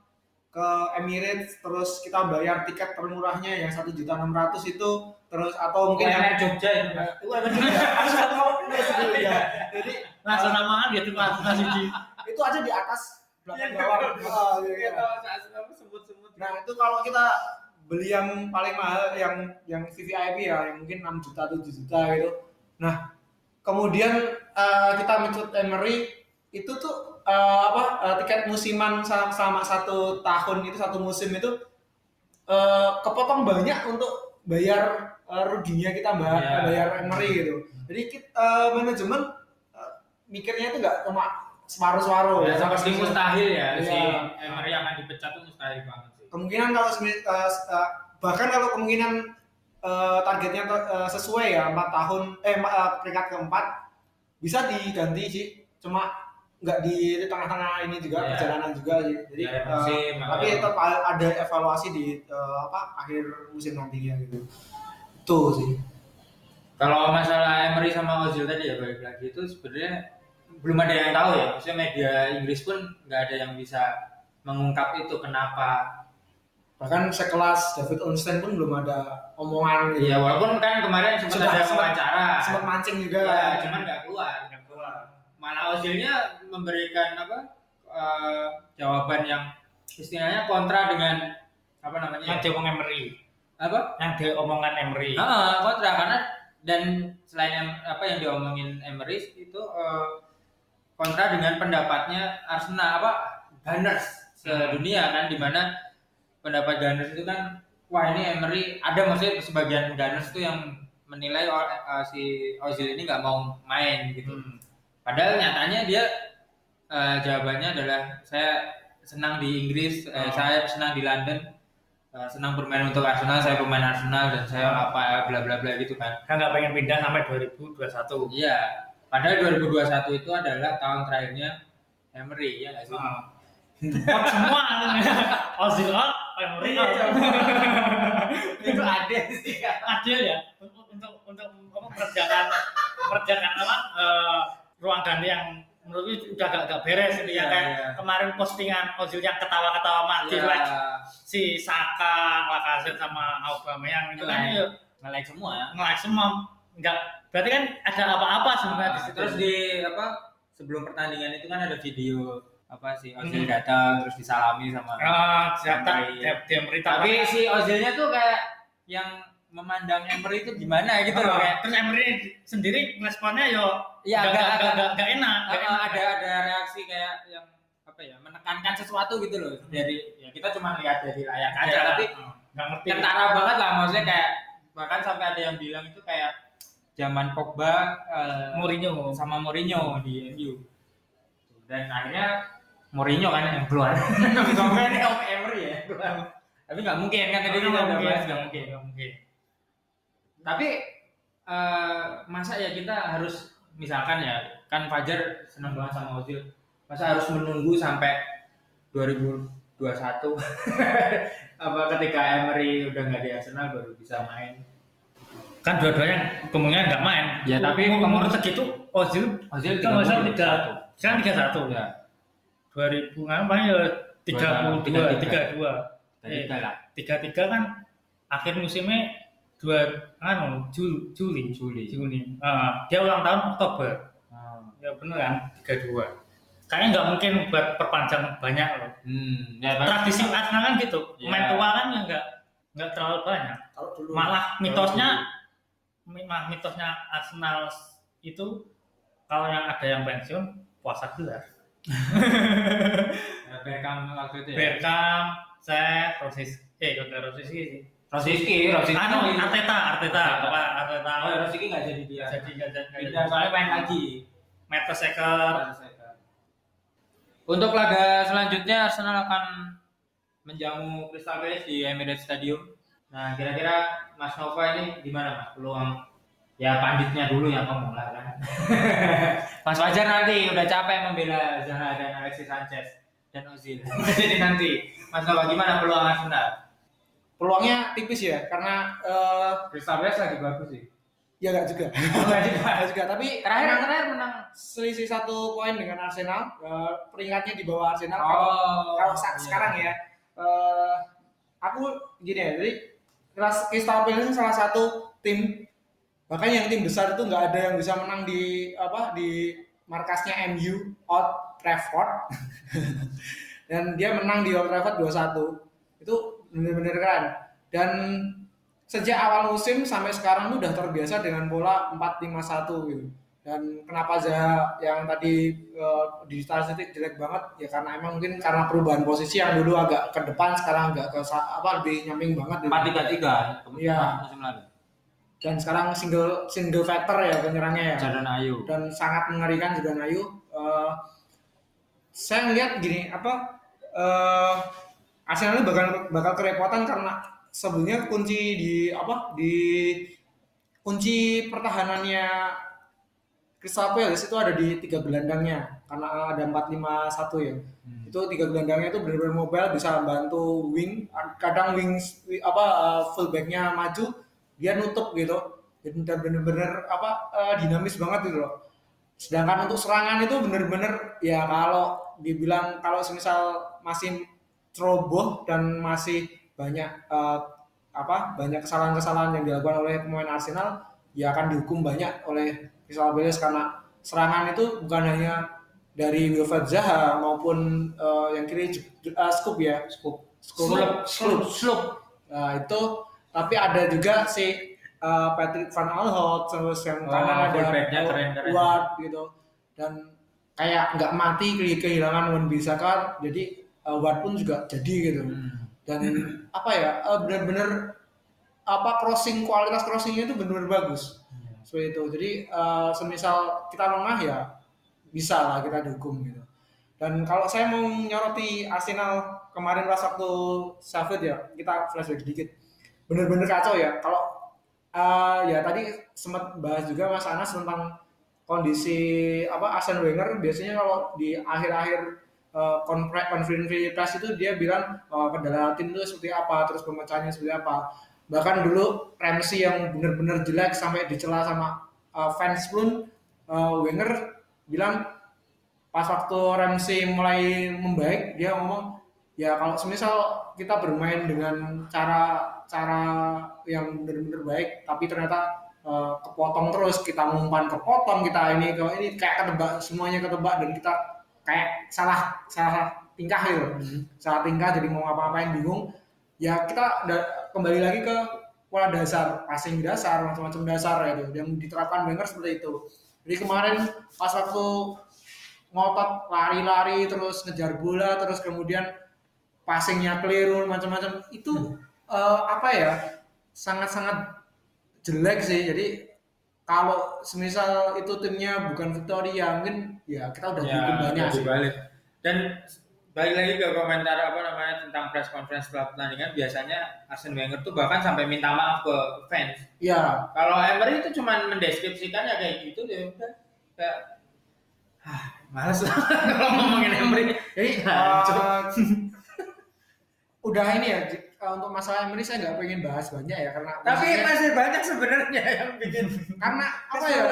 ke Emirates terus kita bayar tiket termurahnya yang satu juta enam ratus itu terus atau mungkin yang Jogja itu. Mas. itu emang juga harus tahu dulu ya jadi Langsung namaan gitu kelas kelas siji. itu aja di atas belakang bawah Oh, iya, iya. sebut-sebut. nah itu kalau kita beli yang paling mahal yang yang VVIP ya yang mungkin 6 juta 7 juta gitu nah kemudian eh, kita mencut Emery itu tuh eh, apa eh, tiket musiman sa- sama satu tahun itu satu musim itu eh, kepotong banyak untuk bayar eh, ruginya kita bayar, Iya. bayar Emery gitu jadi kita, eh, manajemen eh, mikirnya itu nggak cuma separuh-separuh Ya, seperti mustahil ya si Iya. Emery akan dipecat tuh mustahil banget sih. kemungkinan kalau s- eh, bahkan kalau kemungkinan eh, targetnya eh, sesuai ya empat tahun eh eh, peringkat keempat bisa diganti sih cuma nggak di tengah-tengah ini juga Iya. perjalanan juga sih jadi Dari eh, musim, tapi atau- tetap ada evaluasi di eh, apa akhir musim nantinya gitu itu sih Kalau masalah Emery sama Ozil tadi ya balik lagi itu sebenarnya belum ada yang tahu ya. Maksudnya media Inggris pun nggak ada yang bisa mengungkap itu kenapa. bahkan sekelas David Ornstein pun belum ada omongan gitu Iya walaupun kan kemarin sempat Sempat- ada wawancara. sempat mancing juga Ya, cuman nggak keluar. Nggak keluar. Malah Ozilnya memberikan apa eh, jawaban yang istilahnya kontra dengan apa namanya? Yang diomong Emery. apa? Yang diomongan Emery. Ah, kontra karena dan selain apa yang diomongin Emery itu eh, kontra dengan pendapatnya Arsenal apa Gunners sedunia kan di mana pendapat Gunners itu kan wah ini Emery ada maksudnya sebagian Gunners itu yang menilai eh, si Ozil ini nggak mau main gitu. Hmm. Padahal nyatanya dia eh, jawabannya adalah saya senang di Inggris, eh, Oh. saya senang di London, eh, senang bermain untuk Arsenal, saya pemain Arsenal dan saya apa bla bla bla gitu kan. Kan nggak pengen pindah sampai 2021. Iya. Padahal 2021 itu adalah tahun terakhirnya Emery ya nggak sih? Ah. Out semua <laughs> Ozil out, Emery out. <laughs> itu ada sih kan. Adil ya untuk untuk untuk apa mengerjakan mengerjakan apa eh, ruang ganti yang menurutku udah agak agak beres gitu Iya, ya kayak iya. kemarin postingan Ozil yang ketawa-ketawa mati Iya. like si Saka, Lacazette sama Aubameyang itu kan Nge-like. yuk nge-like semua ya. nge-like semua enggak berarti kan ada apa-apa sebenarnya di situ. Terus di apa sebelum pertandingan itu kan ada video apa sih Ozil Hmm. datang terus disalami sama Ah, siapa dia, dia berita tapi si Ozilnya tuh kayak yang memandang Emery itu gimana gitu loh kayak terus Emery sendiri responnya yo nggak- agak- agak- nggak- nggak enak nggak uh, enak. ada ada reaksi kayak yang apa ya menekankan sesuatu gitu loh. Dari ya kita cuma lihat dari layar kaca Ya, tapi nggak ngerti. kentara banget lah maksudnya kayak bahkan sampai ada yang bilang itu kayak zaman Pogba eh, Mourinho. sama Mourinho di MU dan akhirnya Mourinho kan yang keluar. <laughs> Om Emery ya keluar. tapi nggak mungkin kan tadi kita nggak udah mungkin bahas nggak mungkin. nggak mungkin tapi eh, masa ya kita harus misalkan ya kan Fajar senang banget sama Ozil. Masa harus menunggu sampai 2021 <laughs> apa ketika Emery udah nggak di Arsenal baru bisa main? Kan dua-duanya kemungkinan nggak main. Ya, tapi umur, umur umur- segitu Ozil Ozil kan Ozil 30, tiga sekarang tiga satu. Ya. dua ribu ngapain ya tiga puluh dua tiga dua. Tiga tiga kan akhir musimnya dua anu Juli Juli Juli. Juni Ah, dia ulang tahun Oktober Hmm. ya bener kan tiga dua kayaknya nggak mungkin buat perpanjang banyak loh Hmm. Ya, tradisi Arsenal kan gitu Ya. pemain tua kan nggak nggak terlalu banyak Kalau dulu malah mitosnya mi- malah mitosnya Arsenal itu kalau yang ada yang pensiun puasa gelar <laughs> Ya, Beckham waktu itu ya. Beckham, Seth, Rosis, eh nggak Rosis sih Rosiski, Rosiski. anu Arteta Arteta apa Arteta Oh, ya, Rosiski nggak jadi dia. jadi nggak jadi Pindah soalnya main lagi. Mertesacker Untuk laga selanjutnya Arsenal akan menjamu Crystal Palace di Emirates Stadium. Nah, kira-kira Mas Nova ini gimana Mas? Peluang ya panditnya dulu yang ngomong lah kan. <laughs> Mas Fajar nanti udah capek membela Zaha dan Alexis Sanchez dan Ozil. <laughs> Jadi nanti Mas Nova gimana peluang Arsenal? Peluangnya tipis ya karena eh, Crystal Palace lagi bagus sih. ya nggak juga <laughs> Enggak juga. Nggak juga tapi Terakhir emang terakhir menang. selisih satu poin dengan Arsenal eh, peringkatnya di bawah Arsenal Oh, kalau sa- iya. sekarang ya eh, aku gini ya jadi Crystal Palace ini salah satu tim bahkan yang tim besar itu nggak ada yang bisa menang di apa di markasnya MU Old Trafford <laughs> dan dia menang di Old Trafford 2-1 itu benar-benar keren dan sejak awal musim sampai sekarang tuh udah terbiasa dengan pola 4-5-1 gitu dan kenapa Zaha yang tadi eh, di statistik jelek banget ya karena emang mungkin karena perubahan posisi yang dulu agak ke depan sekarang agak ke apa lebih nyamping banget Empat tiga tiga. Iya. Musim lalu. dan sekarang single single factor ya penyerangnya ya Jordan Ayu. dan sangat mengerikan juga Ayu Eh, saya ngeliat gini apa eh Arsenal ini bakal bakal kerepotan karena sebenarnya kunci di apa di kunci pertahanannya Crystal Palace itu ada di tiga gelandangnya karena ada 451 ya. Hmm. itu tiga gelandangnya itu benar-benar mobile bisa bantu wing kadang wing wi- apa uh, fullbacknya maju dia nutup gitu. Dan benar-benar apa uh, dinamis banget gitu loh. Sedangkan untuk serangan itu benar-benar ya kalau dibilang kalau semisal masih ceroboh dan masih banyak uh, apa banyak kesalahan-kesalahan yang dilakukan oleh pemain Arsenal ya akan dihukum banyak oleh Crystal Palace karena serangan itu bukan hanya dari Wilfred Zaha maupun eh, yang kiri uh, Scoop ya Scoop Scoop. Sloop Sloop. Nah, itu tapi ada juga si eh, Patrick Van Aanholt terus yang Oh, kanan ada. Ward gitu dan kayak nggak mati ke- kehilangan Wan Bisaka jadi Ward pun juga jadi gitu. Hmm. dan apa ya eh, benar-benar apa crossing kualitas crossingnya itu benar-benar bagus. Seperti itu. Jadi eh, semisal kita lengah ya bisa lah kita dukung gitu. Dan kalau saya mau nyoroti Arsenal kemarin pas waktu Sheffield ya kita flashback sedikit. Bener-bener kacau ya kalau eh, ya tadi sempat bahas juga Mas Anas tentang kondisi apa Arsene Wenger. Biasanya kalau di akhir-akhir eh, konfre- konferensi pers itu dia bilang eh, kendala tim itu seperti apa terus pemecahannya seperti apa. Bahkan dulu Ramsey yang benar-benar jelek sampai dicela sama uh, fans pun uh, Wenger bilang pas waktu Ramsey mulai membaik dia ngomong ya kalau semisal kita bermain dengan cara cara yang benar-benar baik tapi ternyata uh, kepotong terus kita ngumpan kepotong kita ini ke ini kayak ketebak semuanya ketebak dan kita kayak salah salah tingkah gitu. Salah tingkah jadi mau ngapa-ngapain bingung. Ya kita kembali lagi ke pola dasar passing dasar macam-macam dasar ya itu yang diterapkan Wenger seperti itu. Jadi kemarin pas waktu ngotot lari-lari terus ngejar bola terus kemudian passingnya keliru macam-macam itu eh, apa ya sangat-sangat jelek sih. Jadi kalau semisal itu timnya bukan Victoria mungkin ya kita udah dihukum banyak sih dibalik. Dan balik lagi ke komentar apa namanya tentang press conference setelah pertandingan biasanya Arsene Wenger tuh bahkan sampai minta maaf ke fans. ya Kalau Emery itu cuma mendeskripsikan ya kayak gitu deh udah kayak ah, males lah <laughs> kalau ngomongin Emery. Jadi Hancur. eh, <laughs> udah ini ya uh, untuk masalah Emery saya nggak pengen bahas banyak ya karena Tapi maksudnya- masih banyak sebenarnya yang bikin karena apa ya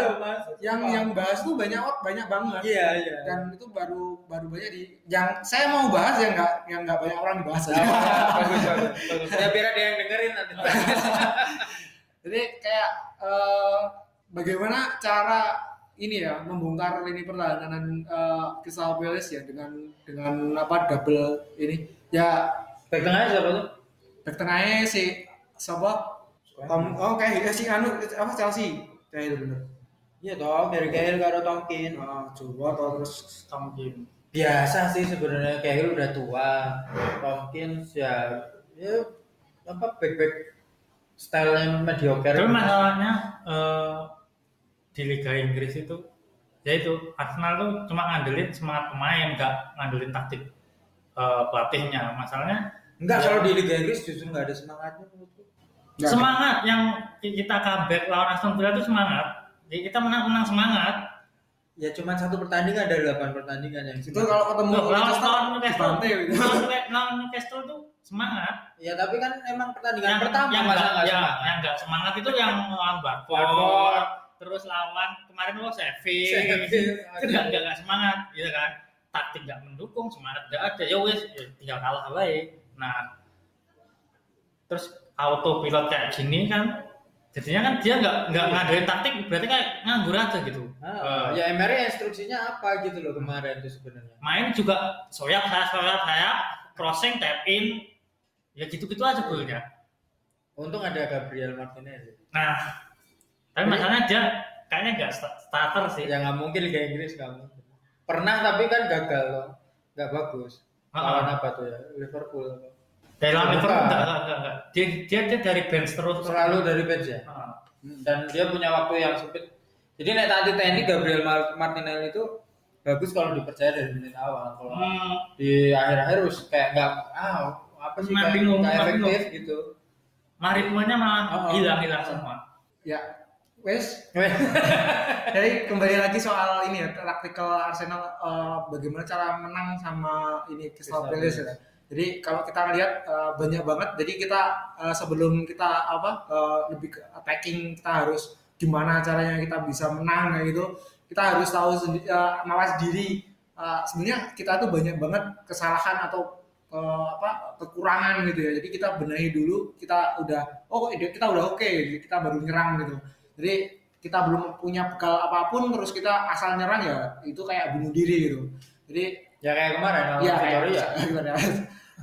yang yang bahas tuh banyak banyak banget Iya, iya. dan itu baru baru banyak di yang saya mau bahas yang nggak yang nggak banyak orang dibahas aja. bagus, bagus, bagus. Ya biar ada yang dengerin nanti. <laughs> Jadi kayak eh, bagaimana cara ini ya membongkar lini pertahanan uh, Crystal Palace ya dengan dengan apa double ini ya Baik tengahnya siapa tuh? Back tengahnya si siapa? Tom oh kayak si anu apa Chelsea? Kayak itu bener. Iya toh, Gary Cahill karo Tomkin. nah, coba atau terus Tomkin Biasa sih sebenarnya Cahill udah tua. Tomkin ya ya apa back back stylenya mediocre. tapi masalahnya eh, di Liga Inggris itu ya itu Arsenal tuh cuma ngandelin semangat pemain nggak ngandelin taktik eh, pelatihnya. Masalahnya Enggak Ya. kalau di Liga Inggris justru nggak ada semangatnya menurutku. Semangat yang kita comeback lawan Aston Villa itu semangat jadi kita menang menang semangat Ya cuma satu pertandingan ada delapan pertandingan yang itu kalau ketemu Loh, lawan Newcastle lawan Newcastle <laughs> tuh semangat Ya tapi kan emang pertandingan yang pertama yang masa nggak nggak yang, semangat. yang nggak semangat itu yang <laughs> lawan Barford Watford. terus lawan kemarin lo Sheffield Sheffield. itu nggak nggak nggak semangat gitu kan taktik nggak mendukung semangat nggak ada ya wes ya tinggal kalah baik nah terus autopilot kayak gini kan jadinya kan dia nggak nggak ngadain taktik berarti kayak nganggur aja gitu Ah, Eh, ya Emery instruksinya apa gitu loh kemarin tuh sebenarnya. main juga soyak saya soyak saya crossing tap in ya gitu-gitu aja bolnya Untung ada Gabriel Martinez. nah tapi masalahnya dia kayaknya nggak sta- starter sih Ya nggak mungkin Liga Inggris nggak mungkin. Pernah tapi kan gagal loh, nggak bagus. Lawan ah. apa tuh ya? Liverpool. Dari lawan Bukan. Liverpool enggak, enggak, enggak, enggak. Dia, dia, dia dari bench terus Selalu dari bench ya. Ah. Dan dia punya waktu yang sempit. Jadi nek tadi TNI Gabriel Mar- Martinelli itu bagus kalau dipercaya dari menit awal. Kalau Hmm, di akhir-akhir harus kayak nggak ah apa sih kayak bingung, bingung. efektif gitu. ritmenya malah Oh, oh. hilang-hilang semua. ya wes <laughs> Jadi kembali lagi soal ini ya taktikal Arsenal eh, bagaimana cara menang sama ini Crystal Palace ya. Jadi kalau kita lihat eh, banyak banget. Jadi kita eh, sebelum kita apa eh, lebih ke attacking kita harus gimana caranya kita bisa menang kayak gitu. Kita harus tahu sendi- eh, mawas diri. Eh, sebenarnya kita tuh banyak banget kesalahan atau eh, apa kekurangan gitu ya. Jadi kita benahi dulu. Kita udah oh kita udah oke. kita baru nyerang gitu. Jadi kita belum punya bekal apa pun terus kita asal nyerang ya itu kayak bunuh diri gitu jadi Ya kayak kemarin ya Victoria. <laughs> gimana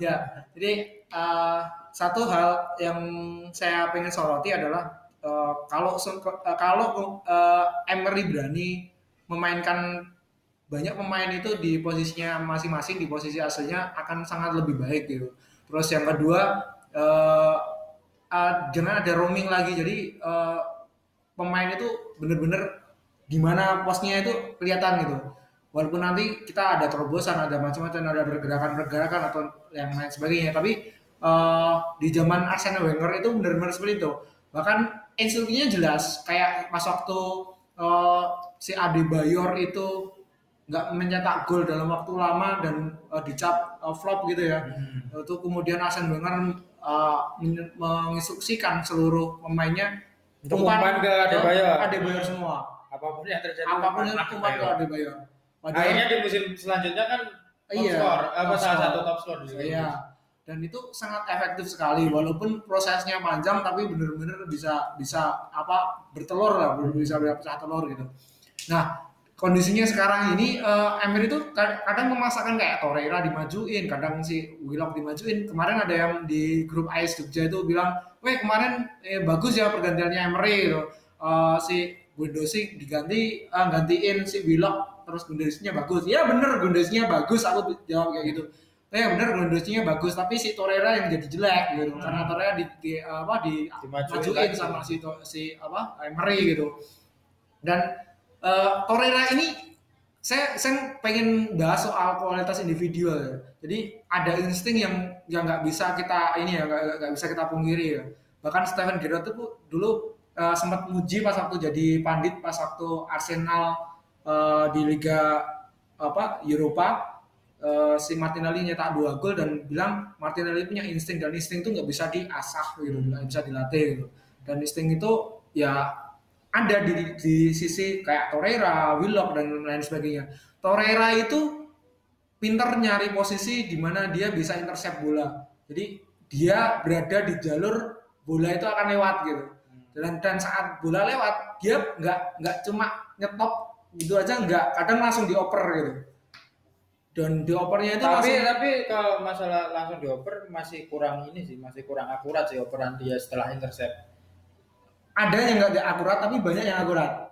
ya jadi eh, satu hal yang saya pengen soroti adalah eh, kalau eh, kalau eh, Emery berani memainkan banyak pemain itu di posisinya masing-masing di posisi aslinya akan sangat lebih baik gitu. Terus yang kedua eh, eh, jangan ada roaming lagi. Jadi eh, pemain itu bener-bener di mana posnya itu kelihatan gitu walaupun nanti kita ada terobosan ada macam-macam ada pergerakan-pergerakan atau yang lain sebagainya. Tapi eh, di zaman Arsene Wenger itu benar-benar seperti itu. Bahkan instruksinya jelas. Kayak pas waktu eh, si Adebayor itu nggak mencetak gol dalam waktu lama dan eh, dicap eh, flop gitu ya. Itu kemudian Arsene Wenger men- menginstruksikan seluruh pemainnya. Untuk umpan ke Adebayor. Adebayor semua. Apa pun yang terjadi. apa pun itu Adebayor. umpan ke Adebayor Padahal- Akhirnya di musim selanjutnya kan top Iya, score, apa top salah score. satu top score di Liga Iya. Dan itu sangat efektif sekali walaupun prosesnya panjang tapi benar-benar bisa bisa apa bertelur lah, bisa pecah telur gitu. Nah, kondisinya sekarang ini eh, Emery itu ka- kadang memasakkan kayak Torreira dimajuin, kadang si Willock dimajuin. Kemarin ada yang di grup AS Jogja itu bilang, "Weh, kemarin eh, bagus ya pergantiannya Emery gitu. Eh, si Gundosi diganti eh, gantiin si Willock terus Gundosinya bagus. Iya bener Gundosinya bagus, aku jawab kayak gitu. Ya bener Gundosinya bagus, tapi si Torreira yang jadi jelek gitu. Karena Torreira di, di- apa di majuin sama si To- si apa Emery gitu. Dan eh, Torreira ini saya saya pengen bahas soal kualitas individual ya. Jadi ada insting yang yang nggak bisa kita ini ya nggak bisa kita pungkiri ya. Bahkan Steven Gerrard itu dulu eh, sempat muji pas waktu jadi pandit pas waktu Arsenal eh, di Liga apa Eropa eh, si Martinelli nyetak dua gol dan bilang Martinelli punya insting dan insting itu nggak bisa diasah gitu, nggak bisa dilatih gitu. Dan insting itu ya ada di, di sisi kayak Torreira, Willock dan lain sebagainya. Torreira itu pinter nyari posisi di mana dia bisa intercept bola. Jadi dia berada di jalur bola itu akan lewat gitu. Dan dan saat bola lewat dia nggak nggak cuma nyetop gitu aja nggak kadang langsung dioper gitu. Dan diopernya itu tapi langsung tapi kalau masalah langsung dioper masih kurang ini sih masih kurang akurat sih operan dia setelah intercept ada yang nggak akurat tapi banyak yang akurat.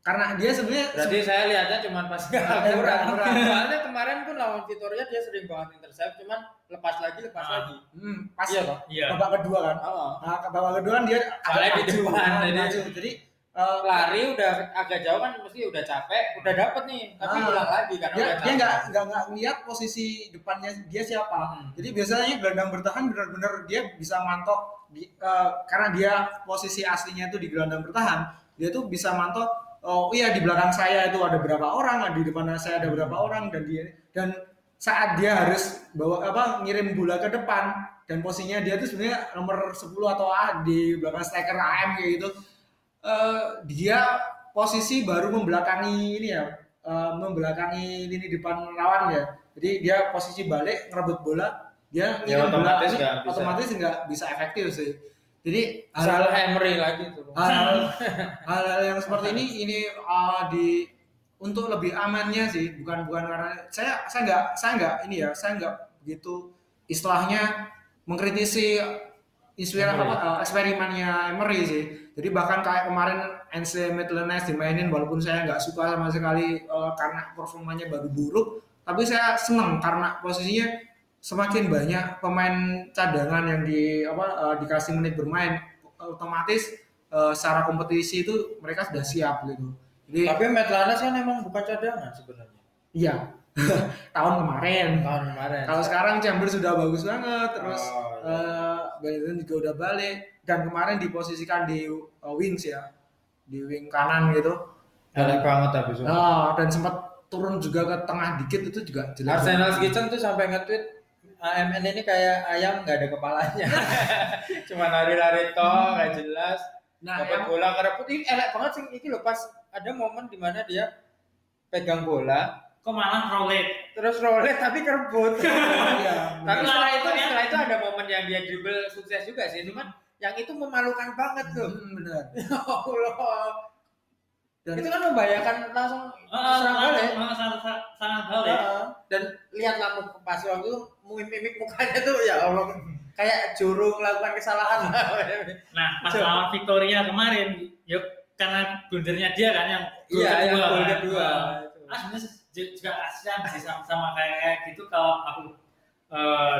Karena dia sebenarnya berarti saya lihatnya cuma pas nggak <laughs> akurat akurat. soalnya kemarin pun lawan Vitoria dia sering banget intercept cuman lepas lagi lepas Ah. lagi hmm, pas iya toh Iya. babak kedua kan. oh. Nah, ke babak kedua kan dia Soalnya di depan, nah, jadi- jadi eh, lari udah agak jauh kan mesti udah capek udah dapet nih tapi Ah. hilang lagi karena dia udah dia nggak nggak nggak lihat posisi depannya dia siapa. Hmm. Jadi biasanya gelandang bertahan benar-benar dia bisa mantok di, eh, karena dia posisi aslinya itu di gelandang bertahan, dia tuh bisa mantok oh iya di belakang saya itu ada berapa orang, di depan saya ada berapa orang dan dia dan saat dia harus bawa apa ngirim bola ke depan dan posisinya dia tuh sebenarnya nomor 10 atau A di belakang striker AM kayak gitu. Eh, dia posisi baru membelakangi ini ya eh, membelakangi lini depan lawan ya. Jadi dia posisi balik ngerebut bola, dia Ya, otomatis nggak bisa. otomatis nggak bisa efektif sih. Jadi salah Emery lagi tuh hal <laughs> hal yang seperti ini ini uh, di untuk lebih amannya sih bukan bukan karena saya saya nggak saya nggak ini ya saya nggak begitu istilahnya mengkritisi isu apa? Uh, eksperimennya Emery sih. Jadi bahkan kayak kemarin NC Midlands dimainin walaupun saya nggak suka sama sekali uh, karena performanya baru buruk tapi saya senang karena posisinya semakin banyak pemain cadangan yang di apa uh, dikasih menit bermain. Otomatis uh, secara kompetisi itu mereka sudah siap gitu. Jadi tapi Matt Lanas kan emang bukan cadangan sebenarnya. Iya <laughs> tahun kemarin. tahun kemarin Kalau sekarang Chambers sudah bagus banget terus Oh, uh, juga udah balik dan kemarin diposisikan di uh, wings ya di wing kanan gitu. Jelek banget habis itu. Nah, dan sempat turun juga ke tengah dikit itu juga jelek. Arsenal Kitchen tuh sampai nge-tweet AMN ini kayak ayam nggak ada kepalanya. <laughs> Cuma lari-lari toh nggak jelas. Nah, Dapat yang bola kerebut ini elek banget sih ini loh pas ada momen di mana dia pegang bola Kok malah roulette? terus rolet tapi kerebut. <laughs> iya, tapi Nah, setelah itu ya. setelah itu ada momen yang dia dribble sukses juga sih cuman yang itu memalukan banget tuh. Hmm, benar. <laughs> Ya Allah. Dan Itu kan membahayakan langsung Ah, serang balik. ah, sangat sangat- sangat balik. Heeh. dan lihat lampu pas waktu itu mimik mukanya tuh ya Allah kayak juru melakukan kesalahan <laughs> Nah, pas Coba. lawan Victoria kemarin, yuk karena blundernya dia kan yang gol iya yang gol kan. kedua Ah, juga kasihan sih sama, sama kayak, gitu kalau aku eh,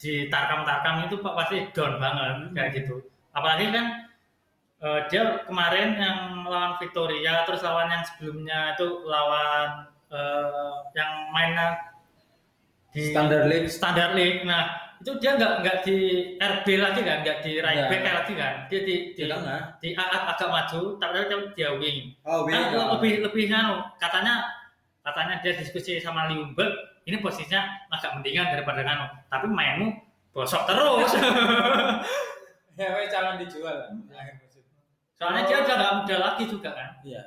di tarkam-tarkam itu pak pasti down banget kayak gitu. Apalagi kan eh, dia kemarin yang lawan Victoria, terus lawan yang sebelumnya itu lawan eh, yang mainnya di Standard League. Standard League. Nah, itu dia nggak nggak di RB lagi kan, nggak di right back lagi kan. Dia di di, Di di agak maju, tapi dia wing. oh Kan lebih lebih anu, katanya katanya dia diskusi sama Liumberg, ini posisinya agak mendingan daripada Nganu, tapi mainmu bosok terus. <laughs> ya weh, calon dijual. Soalnya dia udah nggak muda lagi juga kan. iya.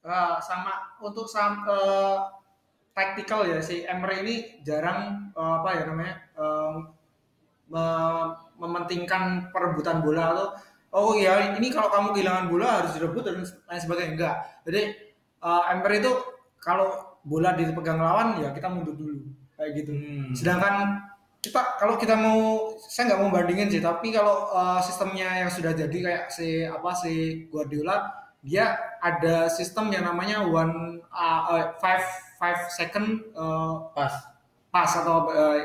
Eh, sama untuk sam eh, tactical ya si Emery ini jarang eh, apa ya namanya eh, me- mementingkan perebutan bola atau oh ya ini kalau kamu kehilangan bola harus direbut dan lain sebagainya. Enggak. Jadi eh, Emery itu kalau bola dipegang lawan ya kita mundur dulu. Kayak gitu. Hmm. sedangkan kita kalau kita mau saya nggak mau bandingin sih tapi kalau uh, sistemnya yang sudah jadi kayak si apa si Guardiola dia ada sistem yang namanya one uh, uh, five five second uh, pas pass atau uh,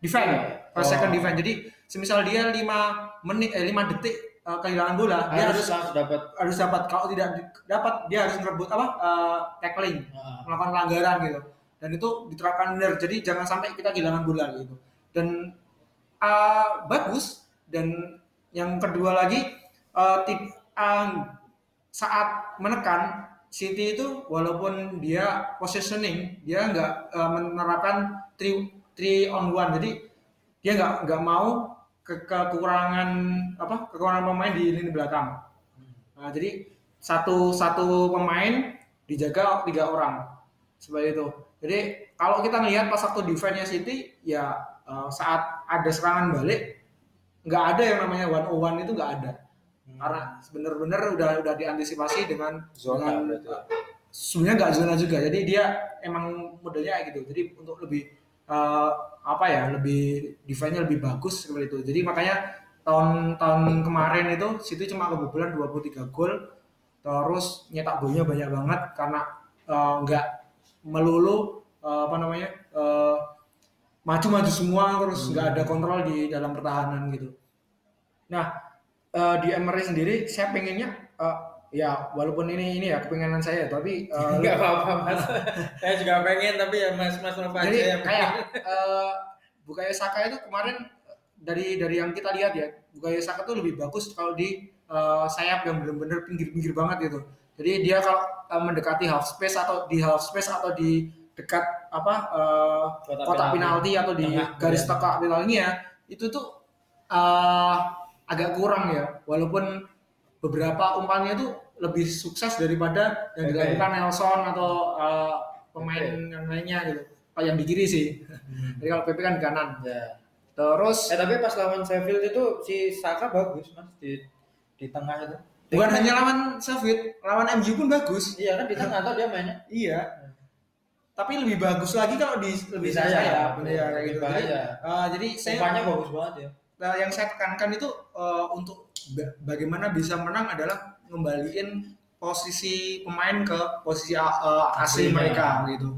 defend. Five Oh. second defend. Jadi semisal dia lima menit eh, lima detik uh, kehilangan bola dia harus harus langsung dapat. harus dapat kalau tidak dapat dia harus merebut apa uh, tackling Heeh. melakukan pelanggaran gitu. Dan itu diterapkan benar jadi jangan sampai kita kehilangan bola gitu. Dan uh, bagus dan yang kedua lagi uh, tip- uh, saat menekan City itu walaupun dia positioning dia nggak uh, menerapkan three three on one jadi dia nggak nggak mau ke kekurangan apa kekurangan pemain di lini belakang. Nah, jadi satu satu pemain dijaga tiga orang. Seperti itu. Jadi kalau kita lihat pas waktu defense-nya City ya uh, saat ada serangan balik nggak ada yang namanya one on one itu nggak ada. Karena benar-benar udah udah diantisipasi dengan Zona dengan ya? sebenarnya nggak zona juga. Jadi dia emang modelnya kayak gitu. Jadi untuk lebih eh, apa ya lebih defense-nya lebih bagus seperti itu. Jadi makanya tahun tahun kemarin itu situ cuma kebobolan 23 gol terus nyetak golnya banyak banget karena eh, nggak melulu eh, apa namanya eh, maju-maju semua terus nggak ada kontrol di dalam pertahanan gitu. Nah eh, di Emery sendiri saya pengennya eh, ya walaupun ini ini ya kepengenan saya tapi eh, <laughs> Enggak apa-apa mas. Saya juga pengen tapi ya mas mas Nova aja yang kayak eh Bukayo Saka itu kemarin dari dari yang kita lihat ya Bukayo Saka itu lebih bagus kalau di eh, sayap yang benar-benar pinggir-pinggir banget gitu jadi dia kalau eh, mendekati half space atau di half space atau di dekat apa eh, Kotak kotak penalti. penalti atau di Tengah, garis kemudian. kotak penaltinya itu tuh eh, agak kurang ya walaupun beberapa umpannya itu lebih sukses daripada yang dilakukan Nelson atau eh, pemain yang lainnya gitu. Kayak yang di kiri sih. Jadi kalau PP kan di kanan. Ya. terus Eh tapi pas lawan Sheffield itu si Saka bagus mas di di tengah itu. bukan hanya lawan Sheffield lawan MU pun bagus. Iya kan di tengah atau dia mainnya? Iya. Tapi lebih bagus lagi kalau di lebih sayap Iya, kayak Lebih gitu. Jadi, jadi saya umpannya bagus banget ya. Nah, yang saya tekankan itu eh, untuk ba- bagaimana bisa menang adalah ngembaliin posisi pemain ke posisi uh, asli Aslinya. mereka gitu.